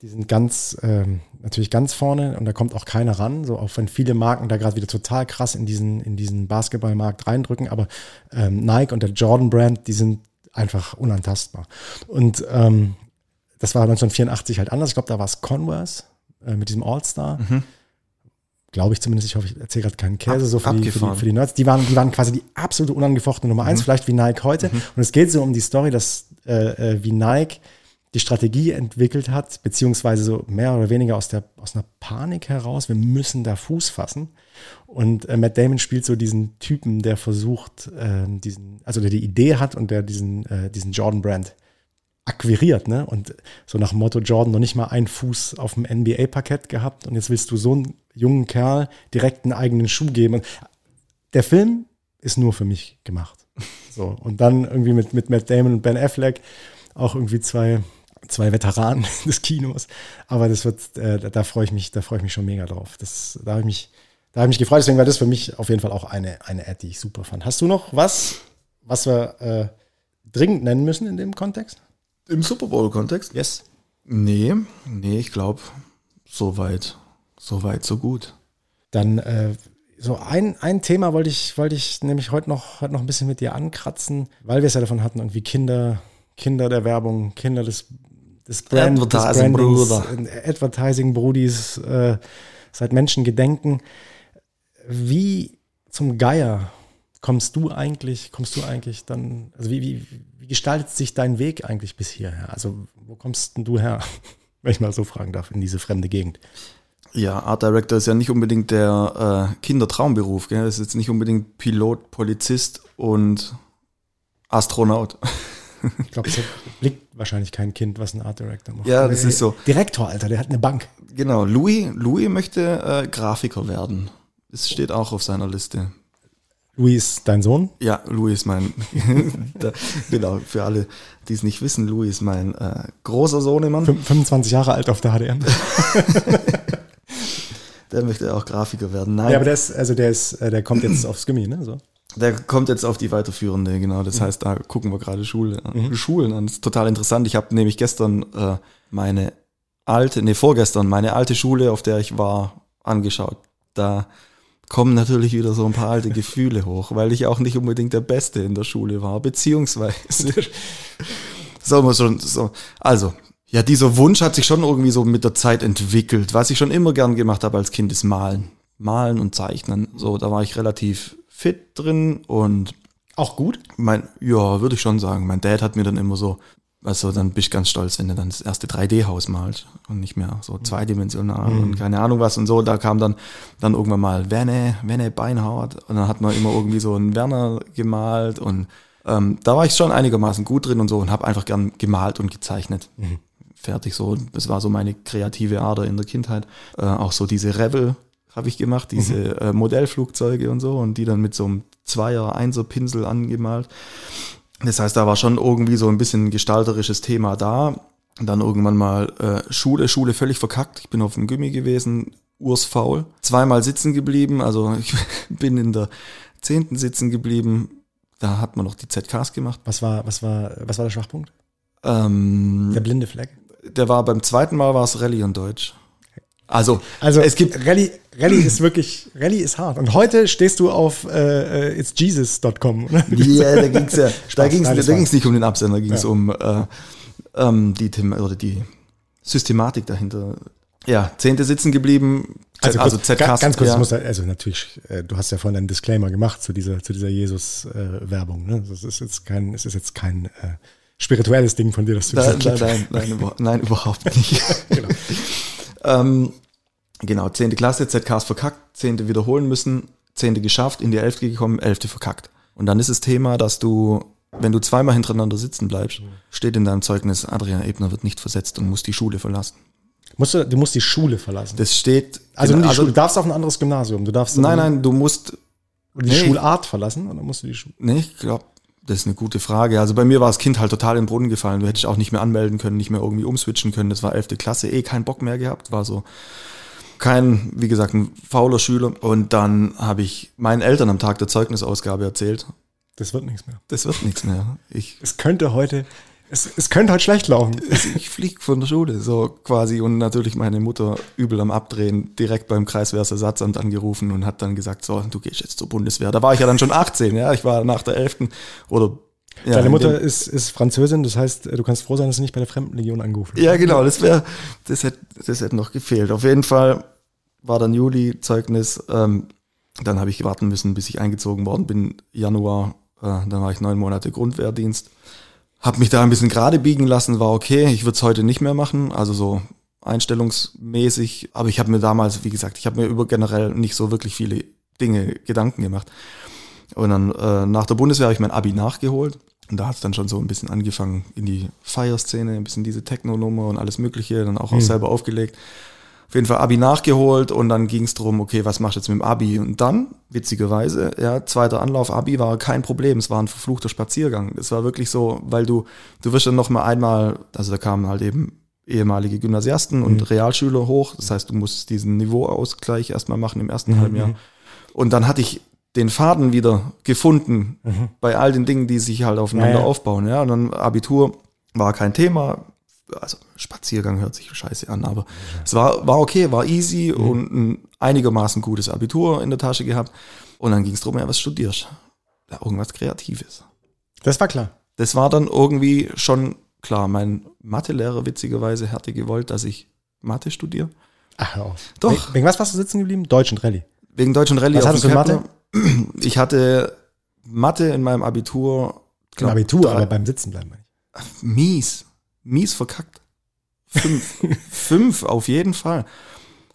die sind ganz, ähm, natürlich ganz vorne und da kommt auch keiner ran, so auch wenn viele Marken da gerade wieder total krass in diesen, in diesen Basketballmarkt reindrücken, aber ähm, Nike und der Jordan Brand, die sind einfach unantastbar. Und ähm, das war 1984 halt anders. Ich glaube, da war es Converse äh, mit diesem All-Star. Mhm glaube ich zumindest, ich hoffe, ich erzähle gerade keinen Käse, Ab, so für die, für die, für, die, Nerds. Die waren, die waren quasi die absolute unangefochtene Nummer eins, mhm. vielleicht wie Nike heute. Mhm. Und es geht so um die Story, dass äh, äh, wie Nike die Strategie entwickelt hat, beziehungsweise so mehr oder weniger aus, der, aus einer Panik heraus, wir müssen da Fuß fassen. Und äh, Matt Damon spielt so diesen Typen, der versucht, äh, diesen, also der die Idee hat und der diesen, äh, diesen Jordan Brand akquiriert, ne? Und so nach Motto Jordan noch nicht mal einen Fuß auf dem NBA-Parkett gehabt und jetzt willst du so einen jungen Kerl direkt einen eigenen Schuh geben. Und der Film ist nur für mich gemacht. So. Und dann irgendwie mit, mit Matt Damon und Ben Affleck auch irgendwie zwei, zwei Veteranen des Kinos. Aber das wird, äh, da, da freue ich mich, da freue ich mich schon mega drauf. Das, da habe ich mich, da habe ich mich gefreut. Deswegen war das für mich auf jeden Fall auch eine, eine Ad, die ich super fand. Hast du noch was, was wir äh, dringend nennen müssen in dem Kontext? Im Super Bowl-Kontext? Yes. Nee, nee, ich glaube, soweit, soweit, so gut. Dann äh, so ein, ein Thema wollte ich, wollte ich nämlich heute noch, heute noch ein bisschen mit dir ankratzen, weil wir es ja davon hatten, irgendwie Kinder, Kinder der Werbung, Kinder des, des, Brand, Advertising des Bruder. Advertising Brudis, äh, seit Menschen gedenken. Wie zum Geier kommst du eigentlich, kommst du eigentlich dann, also wie, wie, wie gestaltet sich dein Weg eigentlich bis hierher? Also wo kommst denn du her, wenn ich mal so fragen darf, in diese fremde Gegend? Ja, Art Director ist ja nicht unbedingt der äh, Kindertraumberuf. Gell? Das ist jetzt nicht unbedingt Pilot, Polizist und Astronaut. Ich glaube, es blickt wahrscheinlich kein Kind, was ein Art Director macht. Ja, das ist so. Direktor, Alter, der hat eine Bank. Genau, Louis, Louis möchte äh, Grafiker werden. Das steht auch auf seiner Liste. Louis dein Sohn? Ja, Louis ist mein, genau, für alle, die es nicht wissen, Louis ist mein äh, großer Sohnemann. 25 Jahre alt auf der HDM. der möchte auch Grafiker werden. Nein. Ja, aber der ist, also der ist, äh, der kommt jetzt aufs Gimmi, ne? So. Der kommt jetzt auf die weiterführende, genau. Das mhm. heißt, da gucken wir gerade Schule, mhm. Schulen an. Das ist total interessant. Ich habe nämlich gestern äh, meine alte, nee, vorgestern meine alte Schule, auf der ich war, angeschaut. Da kommen natürlich wieder so ein paar alte Gefühle hoch, weil ich auch nicht unbedingt der Beste in der Schule war, beziehungsweise so, so, so. Also, ja, dieser Wunsch hat sich schon irgendwie so mit der Zeit entwickelt. Was ich schon immer gern gemacht habe als Kind ist Malen. Malen und Zeichnen. So, da war ich relativ fit drin und auch gut? Mein, ja, würde ich schon sagen. Mein Dad hat mir dann immer so also dann bist du ganz stolz, wenn du dann das erste 3D-Haus malst und nicht mehr so zweidimensional mhm. und keine Ahnung was und so. Da kam dann, dann irgendwann mal Wenne, Wenne Beinhardt und dann hat man immer irgendwie so einen Werner gemalt und ähm, da war ich schon einigermaßen gut drin und so und habe einfach gern gemalt und gezeichnet. Mhm. Fertig so. Das war so meine kreative Ader in der Kindheit. Äh, auch so diese Rebel habe ich gemacht, diese mhm. äh, Modellflugzeuge und so und die dann mit so einem Zweier, Einser Pinsel angemalt. Das heißt, da war schon irgendwie so ein bisschen gestalterisches Thema da. Dann irgendwann mal äh, Schule, Schule völlig verkackt. Ich bin auf dem Gummi gewesen, Urs faul. Zweimal sitzen geblieben, also ich bin in der zehnten sitzen geblieben. Da hat man noch die ZKs gemacht. Was war, was war, was war der Schwachpunkt? Ähm, der blinde Fleck? Der war beim zweiten Mal war es Rallye und Deutsch. Also, also es gibt Rallye, Rallye ist wirklich, Rallye ist hart. Und heute stehst du auf äh, äh itsjesus.com. Ja, da ging es ja, da ging es nicht um den Absender, da ging es ja. um äh, ähm, die Thema oder die Systematik dahinter. Ja, Zehnte sitzen geblieben. Also, also kurz, ZKs, ganz kurz, ja. muss, also natürlich, äh, du hast ja vorhin einen Disclaimer gemacht zu dieser, zu dieser Jesus-Werbung. ne? Das ist jetzt kein, es ist jetzt kein äh, spirituelles Ding von dir, dass du nein, nein, nein, nein, nein, überhaupt nicht. genau. Ähm, genau, 10. Klasse, ZKs verkackt, 10. wiederholen müssen, 10. geschafft, in die 11. gekommen, 11. verkackt. Und dann ist das Thema, dass du Wenn du zweimal hintereinander sitzen bleibst, steht in deinem Zeugnis, Adrian Ebner wird nicht versetzt und muss die Schule verlassen. Musst du, du musst die Schule verlassen. Das steht. also, in- die Schule, du darfst auf ein anderes Gymnasium. Du darfst nein, nein, du musst. die nee. Schulart verlassen oder musst du die Schule? Nee, ich glaube, das ist eine gute Frage. Also bei mir war das Kind halt total in den Brunnen gefallen. Du hättest auch nicht mehr anmelden können, nicht mehr irgendwie umswitchen können. Das war 11. Klasse, eh keinen Bock mehr gehabt. War so kein, wie gesagt, ein fauler Schüler. Und dann habe ich meinen Eltern am Tag der Zeugnisausgabe erzählt, Das wird nichts mehr. das wird nichts mehr. Ich, Es könnte heute, es, es könnte heute schlecht laufen. ich fliege von der Schule, so quasi. Und natürlich meine Mutter übel am Abdrehen, direkt beim Kreiswehrersatzamt angerufen und hat dann gesagt, so, du gehst jetzt zur Bundeswehr. Da war ich ja dann schon 18, ja. Ich war nach der 11. oder ja, Deine in Mutter ist, ist Französin, das heißt, du kannst froh sein, dass du nicht bei der Fremdenlegion angerufen hast. Ja, genau, das wäre, das hätte, das hätte noch gefehlt. Auf jeden Fall war dann Juli Zeugnis. Ähm, dann habe ich warten müssen, bis ich eingezogen worden bin. Januar, äh, dann war ich neun Monate Grundwehrdienst. Hab mich da ein bisschen gerade biegen lassen, war okay. Ich würde es heute nicht mehr machen, also so einstellungsmäßig. Aber ich habe mir damals, wie gesagt, ich habe mir über generell nicht so wirklich viele Dinge Gedanken gemacht. Und dann äh, nach der Bundeswehr habe ich mein Abi nachgeholt. Und da hat es dann schon so ein bisschen angefangen in die Feierszene, ein bisschen diese Techno-Nummer und alles Mögliche, dann auch, auch selber aufgelegt. Auf jeden Fall Abi nachgeholt und dann ging es darum, okay, was machst du jetzt mit dem Abi? Und dann, witzigerweise, ja, zweiter Anlauf Abi war kein Problem. Es war ein verfluchter Spaziergang. Es war wirklich so, weil du, du wirst dann noch mal einmal, also da kamen halt eben ehemalige Gymnasiasten und Realschüler hoch. Das heißt, du musst diesen Niveauausgleich erstmal machen im ersten halben Jahr. Und dann hatte ich den Faden wieder gefunden bei all den Dingen, die sich halt aufeinander Ja, ja. aufbauen. Ja, und dann Abitur war kein Thema. Also Spaziergang hört sich scheiße an, aber es war, war okay, war easy und ein einigermaßen gutes Abitur in der Tasche gehabt. Und dann ging es darum, ja, was studierst? Ja, irgendwas Kreatives. Das war klar. Das war dann irgendwie schon klar. Mein Mathelehrer witzigerweise hatte gewollt, dass ich Mathe studiere. Ach, hör auf. Doch. Wegen, wegen was warst du sitzen geblieben? Deutsch und Rallye. Wegen Deutsch und Rallye Was hattest du Kepler. Ich hatte Mathe in meinem Abitur. Im glaub, Abitur, drei- aber beim Sitzen bleiben. ich. Mies. Mies verkackt. Fünf. Fünf auf jeden Fall.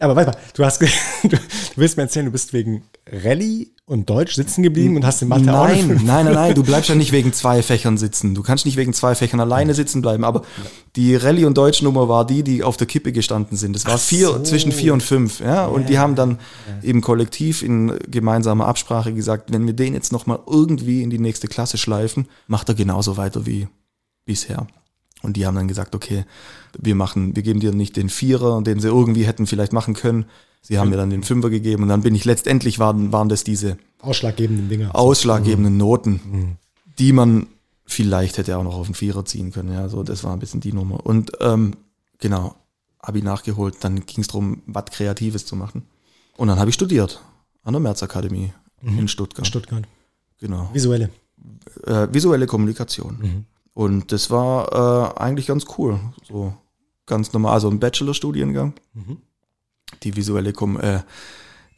Aber warte mal, du hast, du, willst mir erzählen, du bist wegen Rallye und Deutsch sitzen geblieben und hast in Mathe auch Nein, eine fünf. nein, nein, nein, du bleibst ja nicht wegen zwei Fächern sitzen. Du kannst nicht wegen zwei Fächern alleine sitzen bleiben. Aber die Rallye- und Deutschnummer war die, die auf der Kippe gestanden sind. Es war vier, so. zwischen vier und fünf. Ja? Und die haben dann eben kollektiv in gemeinsamer Absprache gesagt, wenn wir den jetzt nochmal irgendwie in die nächste Klasse schleifen, macht er genauso weiter wie bisher. Und die haben dann gesagt, okay, wir machen, wir geben dir nicht den Vierer, den sie irgendwie hätten vielleicht machen können. Sie haben mir dann den Fünfer gegeben und dann bin ich letztendlich waren, waren das diese Ausschlaggebenden Dinger. ausschlaggebenden Noten, die man vielleicht hätte auch noch auf den Vierer ziehen können. Ja, so das war ein bisschen die Nummer. Und ähm, genau, Abi nachgeholt, dann ging es darum, was Kreatives zu machen. Und dann habe ich studiert an der Märzakademie in Stuttgart. Stuttgart. Genau. Visuelle. Äh, visuelle Kommunikation. Und das war äh, eigentlich ganz cool. So ganz normal, also ein Bachelorstudiengang. Die visuelle Kom äh,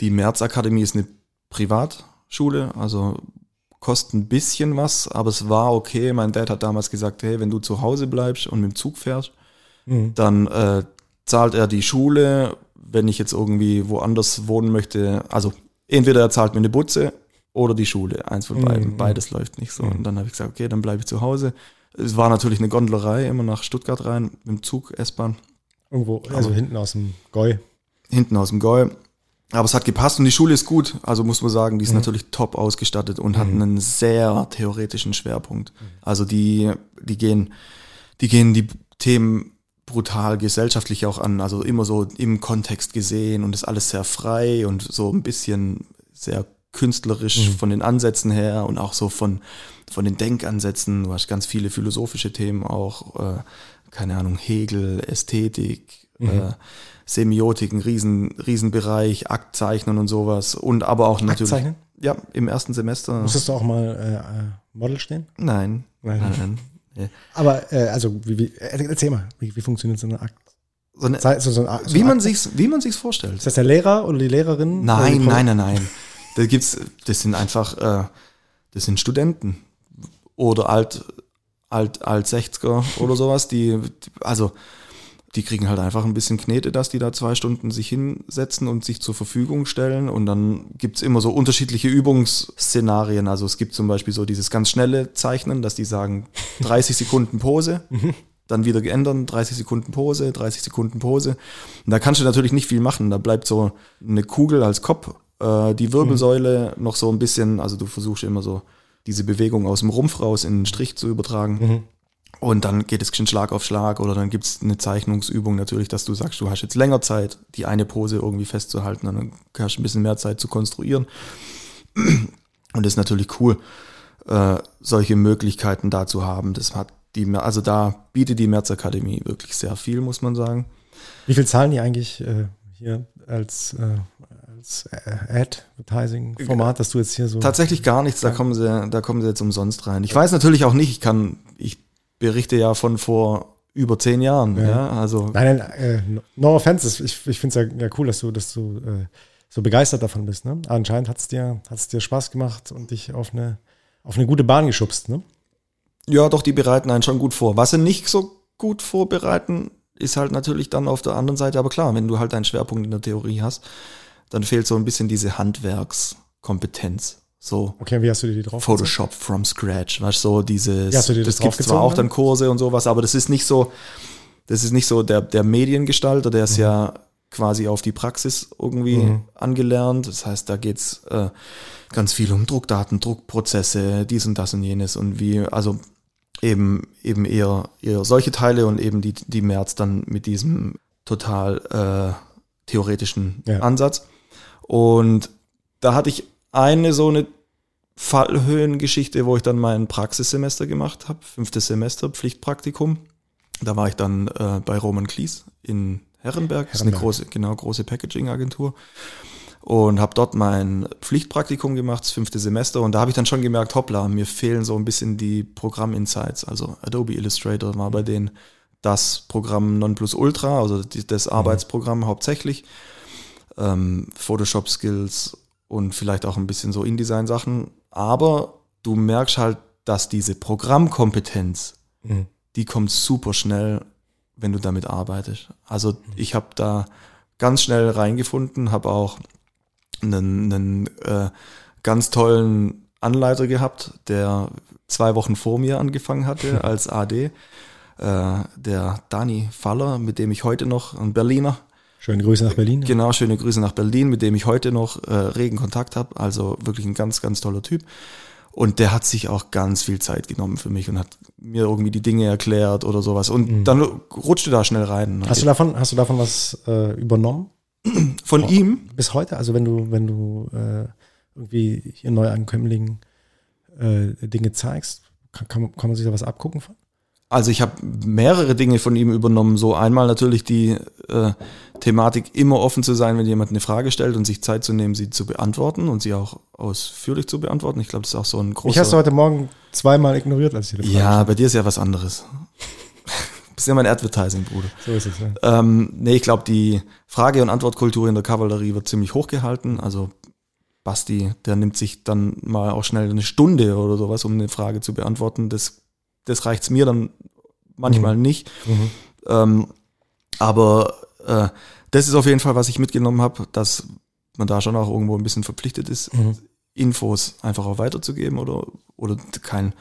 die Märzakademie ist eine Privatschule, also kostet ein bisschen was, aber es war okay. Mein Dad hat damals gesagt, hey, wenn du zu Hause bleibst und mit dem Zug fährst, dann äh, zahlt er die Schule. Wenn ich jetzt irgendwie woanders wohnen möchte, also entweder er zahlt mir eine Butze oder die Schule, eins von beiden. Beides läuft nicht so. Und dann habe ich gesagt, okay, dann bleibe ich zu Hause. Es war natürlich eine Gondlerei, immer nach Stuttgart rein, mit dem Zug, S-Bahn, Irgendwo, also hinten aus dem Goi. hinten aus dem Gäu. Aber es hat gepasst und die Schule ist gut. Also muss man sagen, die ist natürlich top ausgestattet und hat einen sehr theoretischen Schwerpunkt. Also die, die gehen, die gehen die Themen brutal gesellschaftlich auch an. Also immer so im Kontext gesehen und ist alles sehr frei und so ein bisschen sehr künstlerisch von den Ansätzen her und auch so von, von den Denkansätzen. Du hast ganz viele philosophische Themen auch, äh, keine Ahnung, Hegel, Ästhetik, äh, Semiotik, ein riesen, Riesenbereich, Aktzeichnen und sowas. Und aber auch natürlich. Aktzeichnen? Ja, im ersten Semester. Musstest du auch mal äh, äh, Model stehen? Nein. Nein. Nein. Nee. Aber, äh, also, wie, wie, äh, erzähl mal, wie, wie funktioniert so eine Akt? So eine, So, so ein, so wie, ein man sich's, wie man sich's vorstellt. Ist das der Lehrer oder die Lehrerin? Die Nein, Pro- nein, nein, nein. Da gibt's, das sind einfach, äh, das sind Studenten oder alt, alt, alt 60er oder sowas, die, die- also die kriegen halt einfach ein bisschen Knete, dass die da zwei Stunden sich hinsetzen und sich zur Verfügung stellen. Und dann gibt's immer so unterschiedliche Übungsszenarien. Also es gibt zum Beispiel so dieses ganz schnelle Zeichnen, dass die sagen 30 Sekunden Pose, dann wieder geändern, 30 Sekunden Pose, 30 Sekunden Pose. Und da kannst du natürlich nicht viel machen. Da bleibt so eine Kugel als Kopf, äh, die Wirbelsäule noch so ein bisschen, also du versuchst immer so diese Bewegung aus dem Rumpf raus in den Strich zu übertragen. Und dann geht es schon Schlag auf Schlag oder dann gibt es eine Zeichnungsübung natürlich, dass du sagst, du hast jetzt länger Zeit, die eine Pose irgendwie festzuhalten, und dann hast du ein bisschen mehr Zeit zu konstruieren. Und das ist natürlich cool, äh, solche Möglichkeiten da zu haben. Das hat die, also da bietet die Märzakademie wirklich sehr viel, muss man sagen. Wie viel zahlen die eigentlich äh, hier als, äh, als äh, Advertising-Format, dass du jetzt hier so. Tatsächlich gar nichts, da kommen sie, da kommen sie jetzt umsonst rein. Ich weiß natürlich auch nicht, ich kann, ich berichte ja von vor über zehn Jahren, ja, also Nein, nein, äh, no- offense. das- Ich, ich finde es ja, ja cool, dass du, dass du äh, so begeistert davon bist. Ne? Anscheinend hat es dir, hat's dir Spaß gemacht und dich auf eine, auf eine gute Bahn geschubst. Ne? Ja, doch, die bereiten einen schon gut vor. Was sie nicht so gut vorbereiten, ist halt natürlich dann auf der anderen Seite, aber klar, wenn du halt deinen Schwerpunkt in der Theorie hast, dann fehlt so ein bisschen diese Handwerkskompetenz. So Okay, wie hast du dir die drauf? Photoshop from scratch, weißt du, so dieses, Ja, hast du dir das das gibt's zwar auch dann Kurse und sowas, aber das ist nicht so, das ist nicht so der, der Mediengestalter, der Mhm. ist ja quasi auf die Praxis irgendwie angelernt. Das heißt, da geht's äh, ganz viel um Druckdaten, Druckprozesse, dies und das und jenes und wie, also eben, eben eher, eher solche Teile und eben die, die März dann mit diesem total äh, theoretischen Ja. Ansatz. Und da hatte ich eine so eine Fallhöhengeschichte, wo ich dann mein Praxissemester gemacht habe, fünftes Semester, Pflichtpraktikum. Da war ich dann äh, bei Roman Klies in Herrenberg, das ist eine große, genau, große Packaging-Agentur. Und habe dort mein Pflichtpraktikum gemacht, das fünfte Semester. Und da habe ich dann schon gemerkt, hoppla, mir fehlen so ein bisschen die Programm-Insights. Also Adobe Illustrator war bei denen das Programm Nonplusultra, also das Arbeitsprogramm hauptsächlich. Ähm, Photoshop-Skills und vielleicht auch ein bisschen so InDesign-Sachen. Aber du merkst halt, dass diese Programmkompetenz, Mhm. die kommt super schnell, wenn du damit arbeitest. Also ich habe da ganz schnell reingefunden, habe auch einen, einen äh, ganz tollen Anleiter gehabt, der zwei Wochen vor mir angefangen hatte als AD. Äh, der Dani Faller, mit dem ich heute noch, ein Berliner, Schöne Grüße nach Berlin. Genau, schöne Grüße nach Berlin, mit dem ich heute noch äh, regen Kontakt habe. Also wirklich ein ganz, ganz toller Typ. Und der hat sich auch ganz viel Zeit genommen für mich und hat mir irgendwie die Dinge erklärt oder sowas. Und dann rutschte da schnell rein. Mhm. Hast du davon, hast du davon was äh, übernommen? Von ihm? Bis heute? Also wenn du, wenn du äh, irgendwie hier Neuankömmlingen äh, Dinge zeigst, kann, kann man sich da was abgucken von? Also ich habe mehrere Dinge von ihm übernommen. So einmal natürlich die äh, Thematik, immer offen zu sein, wenn jemand eine Frage stellt und sich Zeit zu nehmen, sie zu beantworten und sie auch ausführlich zu beantworten. Ich glaube, das ist auch so ein großer... Ich hast du heute Morgen zweimal ignoriert, als ich dir ja, bei dir ist ja was anderes. bist ja mein Advertising-Bruder. So ist es. Ja. Ähm, nee, ich glaube, die Frage- und Antwortkultur in der Kavallerie wird ziemlich hochgehalten. Also Basti, der nimmt sich dann mal auch schnell eine Stunde oder sowas, um eine Frage zu beantworten. Das, das reicht's mir dann manchmal nicht. Mhm. Ähm, aber äh, das ist auf jeden Fall, was ich mitgenommen habe, dass man da schon auch irgendwo ein bisschen verpflichtet ist, Mhm. Infos einfach auch weiterzugeben oder, oder kein,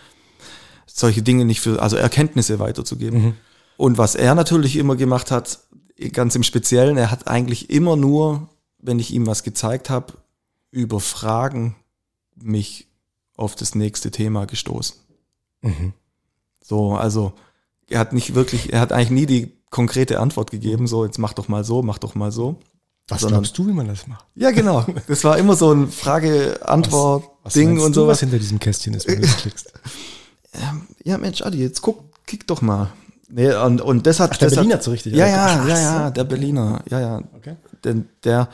solche Dinge nicht für, also Erkenntnisse weiterzugeben. Mhm. Und was er natürlich immer gemacht hat, ganz im Speziellen, er hat eigentlich immer nur, wenn ich ihm was gezeigt habe, über Fragen mich auf das nächste Thema gestoßen. Mhm. So, also er hat nicht wirklich, er hat eigentlich nie die konkrete Antwort gegeben, so jetzt mach doch mal so, mach doch mal so. Was Sondern- glaubst du, wie man das macht? Ja, genau. Das war immer so ein Frage-Antwort-Ding und du, was hinter diesem Kästchen ist, wenn du das klickst? Ja, Mensch, Adi, jetzt guck, kick doch mal. Nee, und, und das hat. Ach, der das Berliner hat, so richtig. Ja, ja, so. ja, ja, der Berliner. Ja, ja. Okay. Denn der,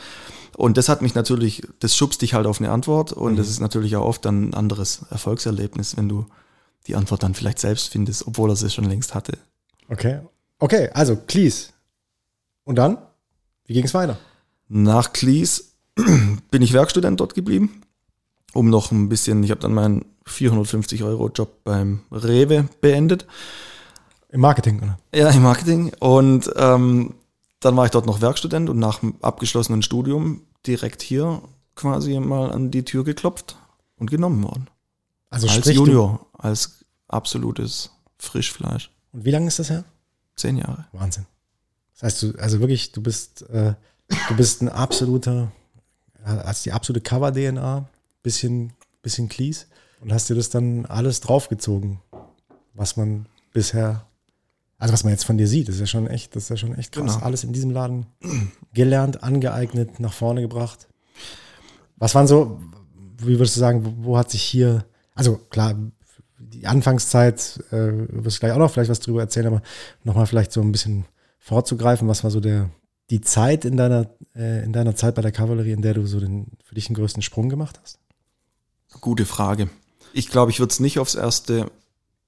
und das hat mich natürlich, das schubst dich halt auf eine Antwort und Mhm. das ist natürlich auch oft dann ein anderes Erfolgserlebnis, wenn du die Antwort dann vielleicht selbst findest, obwohl er sie schon längst hatte. Okay. Okay, also Cleese. Und dann? Wie ging es weiter? Nach Klies bin ich Werkstudent dort geblieben, um noch ein bisschen, ich habe dann meinen 450 Euro Job beim Rewe beendet Im Marketing, oder? Ja, im Marketing. Und ähm, dann war ich dort noch Werkstudent und nach dem abgeschlossenen Studium direkt hier quasi mal an die Tür geklopft und genommen worden. Also als Junior, als absolutes Frischfleisch. Und wie lange ist das her? Zehn Jahre. Wahnsinn. Das heißt, du, also wirklich, du bist, äh, du bist ein absoluter, hast die absolute Cover-DNA, bisschen, bisschen Cleese und hast dir das dann alles draufgezogen, was man bisher, also was man jetzt von dir sieht, das ist ja schon echt, das ist ja schon echt krass. Genau. Alles in diesem Laden gelernt, angeeignet, nach vorne gebracht. Was waren so, wie würdest du sagen, wo, wo hat sich hier, also klar, die Anfangszeit, äh, wirst gleich auch noch vielleicht was drüber erzählen, aber nochmal vielleicht so ein bisschen vorzugreifen, was war so der, die Zeit in deiner, äh, in deiner Zeit bei der Kavallerie, in der du so den, für dich den größten Sprung gemacht hast? Gute Frage. Ich glaube, ich würde es nicht aufs erste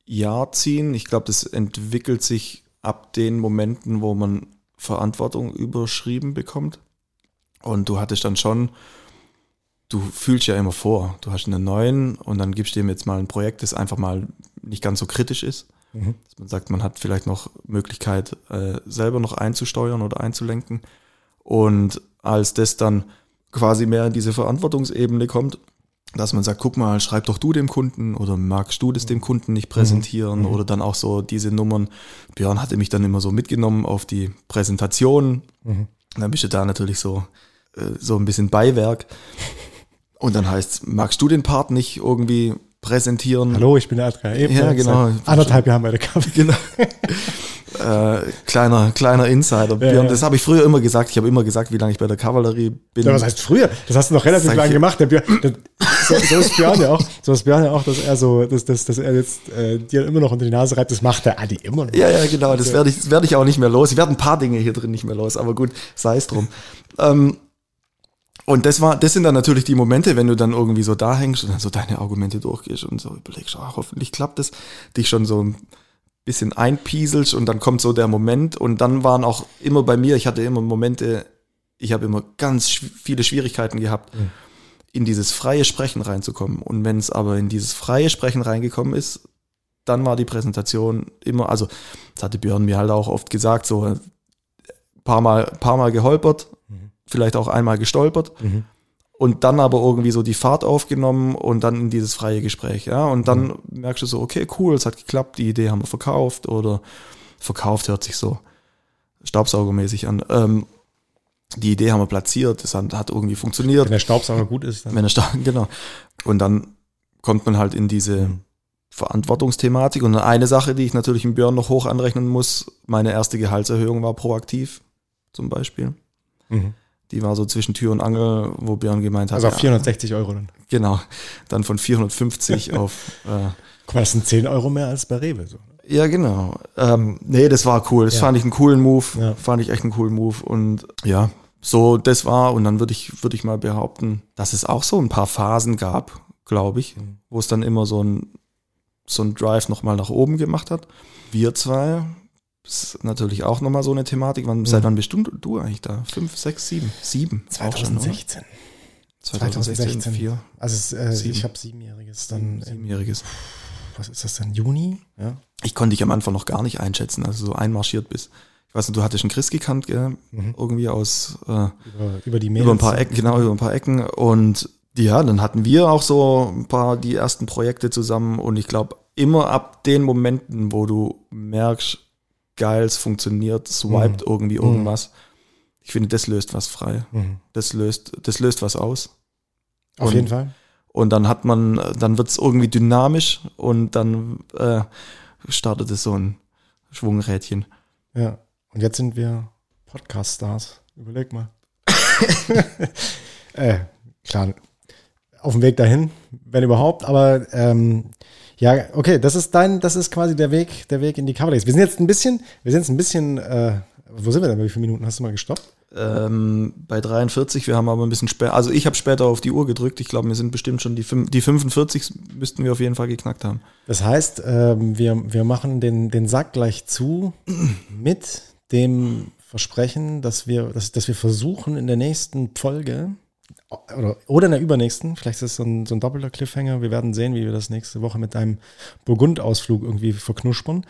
Jahr ziehen. Ich glaube, das entwickelt sich ab den Momenten, wo man Verantwortung überschrieben bekommt. Und du hattest dann schon, du fühlst ja immer vor, du hast einen neuen und dann gibst du ihm jetzt mal ein Projekt, das einfach mal nicht ganz so kritisch ist. Mhm. Dass man sagt, man hat vielleicht noch Möglichkeit, äh, selber noch einzusteuern oder einzulenken. Und als das dann quasi mehr in diese Verantwortungsebene kommt, dass man sagt, guck mal, schreib doch du dem Kunden oder magst du das dem Kunden nicht präsentieren Mhm. oder dann auch so diese Nummern. Björn hatte mich dann immer so mitgenommen auf die Präsentation. Mhm. Dann bist du da natürlich so, äh, so ein bisschen Beiwerk. Und dann heißt magst du den Part nicht irgendwie präsentieren? Hallo, ich bin der Adrian Ebner. Ja, genau. Anderthalb Jahren bei der Kavallerie. Genau. äh, kleiner, kleiner Insider. Ja, Björn, ja. Das habe ich früher immer gesagt. Ich habe immer gesagt, wie lange ich bei der Kavallerie bin. Ja, was heißt früher? Das hast du noch relativ lange gemacht. Der Björn, der, so, so ist Björn ja auch. So ist Björn ja auch, dass er so, dass, dass, dass er jetzt äh, dir immer noch unter die Nase reibt. Das macht der Adi immer noch. Ja, ja, genau. Das werde ich, das werde ich auch nicht mehr los. Ich werde ein paar Dinge hier drin nicht mehr los, aber gut, sei es drum. Ähm, und das war, das sind dann natürlich die Momente, wenn du dann irgendwie so da hängst und dann so deine Argumente durchgehst und so überlegst, ah, hoffentlich klappt es, dich schon so ein bisschen einpieselst und dann kommt so der Moment und dann waren auch immer bei mir, ich hatte immer Momente, ich habe immer ganz viele Schwierigkeiten gehabt, in dieses freie Sprechen reinzukommen. Und wenn es aber in dieses freie Sprechen reingekommen ist, dann war die Präsentation immer, also das hatte Björn mir halt auch oft gesagt, so ein paar Mal, paar Mal geholpert, vielleicht auch einmal gestolpert Mhm. und dann aber irgendwie so die Fahrt aufgenommen und dann in dieses freie Gespräch, ja. Und dann merkst du so, okay, cool, es hat geklappt, die Idee haben wir verkauft oder verkauft hört sich so staubsaugermäßig an. Ähm, die Idee haben wir platziert, das hat, hat irgendwie funktioniert. Wenn der Staubsauger gut ist, dann Wenn er stark, genau. Und dann kommt man halt in diese Verantwortungsthematik. Und eine Sache, die ich natürlich im Björn noch hoch anrechnen muss, meine erste Gehaltserhöhung war proaktiv, zum Beispiel. Mhm. Die war so zwischen Tür und Angel, wo Björn gemeint hat, Also auf ja, 460 Euro dann. genau, dann von 450 auf, äh, Guck mal, das sind 10 Euro mehr als bei Rewe. So. ja genau. Ähm, nee, das war cool. Das Ja. fand ich einen coolen Move. Ja. Fand ich echt einen coolen Move. Und ja, so das war. Und dann würde ich, würde ich mal behaupten, dass es auch so ein paar Phasen gab, glaube ich, Mhm. wo es dann immer so ein, so ein Drive nochmal nach oben gemacht hat. Wir zwei, ist natürlich auch nochmal so eine Thematik. Wann, Seit wann bist du, du eigentlich da? Fünf, sechs, sieben? Sieben. Auch schon, oder? 2016. 2016, 2016. vier. Also äh, ich habe siebenjähriges dann, äh, Siebenjähriges. was ist das dann, Juni? Ja. Ich konnte dich am Anfang noch gar nicht einschätzen, also so einmarschiert bist. Ich weiß nicht, du hattest einen Chris gekannt, gell? Mhm. irgendwie aus äh, Über, über die Mails. über ein paar Ecken, genau, über ein paar Ecken. Und ja, dann hatten wir auch so ein paar die ersten Projekte zusammen und ich glaube, immer ab den Momenten, wo du merkst, geil, es funktioniert, swiped irgendwie irgendwas. Ich finde, das löst was frei. Mhm. Das löst, das löst was aus. Auf Und- jeden Fall. Und dann hat man, dann wird es irgendwie dynamisch und dann äh, startet es so ein Schwungrädchen. Ja. Und jetzt sind wir Podcast-Stars. Überleg mal. äh, klar, auf dem Weg dahin, wenn überhaupt, aber ähm, ja, okay, das ist dein, das ist quasi der Weg, der Weg in die Coverdays. Wir sind jetzt ein bisschen, wir sind jetzt ein bisschen, äh, wo sind wir denn? Wie viele Minuten hast du mal gestoppt? Ähm, bei 43, wir haben aber ein bisschen später, also ich habe später auf die Uhr gedrückt, ich glaube, wir sind bestimmt schon die, die 45 müssten wir auf jeden Fall geknackt haben. Das heißt, ähm, wir, wir machen den, den Sack gleich zu mit dem Versprechen, dass wir, dass, dass wir versuchen, in der nächsten Folge oder, oder in der übernächsten, vielleicht ist es so ein, so ein doppelter Cliffhanger. Wir werden sehen, wie wir das nächste Woche mit einem Burgund-Ausflug irgendwie verknuspern.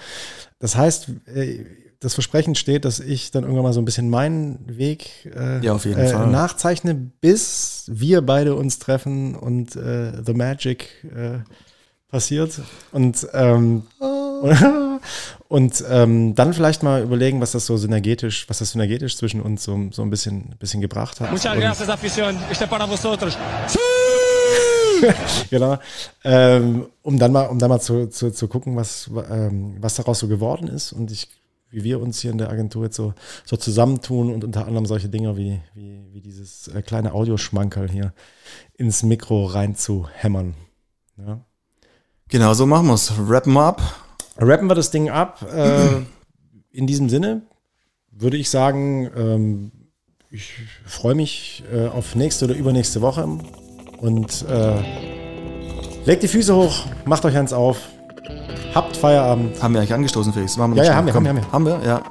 Das heißt, äh, das Versprechen steht, dass ich dann irgendwann mal so ein bisschen meinen Weg äh, Ja, auf jeden äh, Fall. nachzeichne, bis wir beide uns treffen und äh, The Magic äh, passiert. Und, ähm, und ähm, dann vielleicht mal überlegen, was das so synergetisch, was das synergetisch zwischen uns so, so ein bisschen, bisschen gebracht hat. Muchas Und- gracias, afición. Este es para vosotros. genau. Ähm, um dann mal, um dann mal zu, zu, zu gucken, was, ähm, was daraus so geworden ist und ich, wie wir uns hier in der Agentur jetzt so, so zusammentun und unter anderem solche Dinge wie, wie, wie dieses äh, kleine Audioschmankerl hier ins Mikro rein zu hämmern. Ja. Genau, so machen wir's. Rappen ab. Rappen wir das Ding ab. Äh, in diesem Sinne würde ich sagen, ähm, ich freue mich äh, auf nächste oder übernächste Woche und äh, legt die Füße hoch, macht euch eins auf, habt Feierabend. Haben wir eigentlich angestoßen, Felix? Ja, ja, haben wir, Komm. haben wir, Haben wir, ja.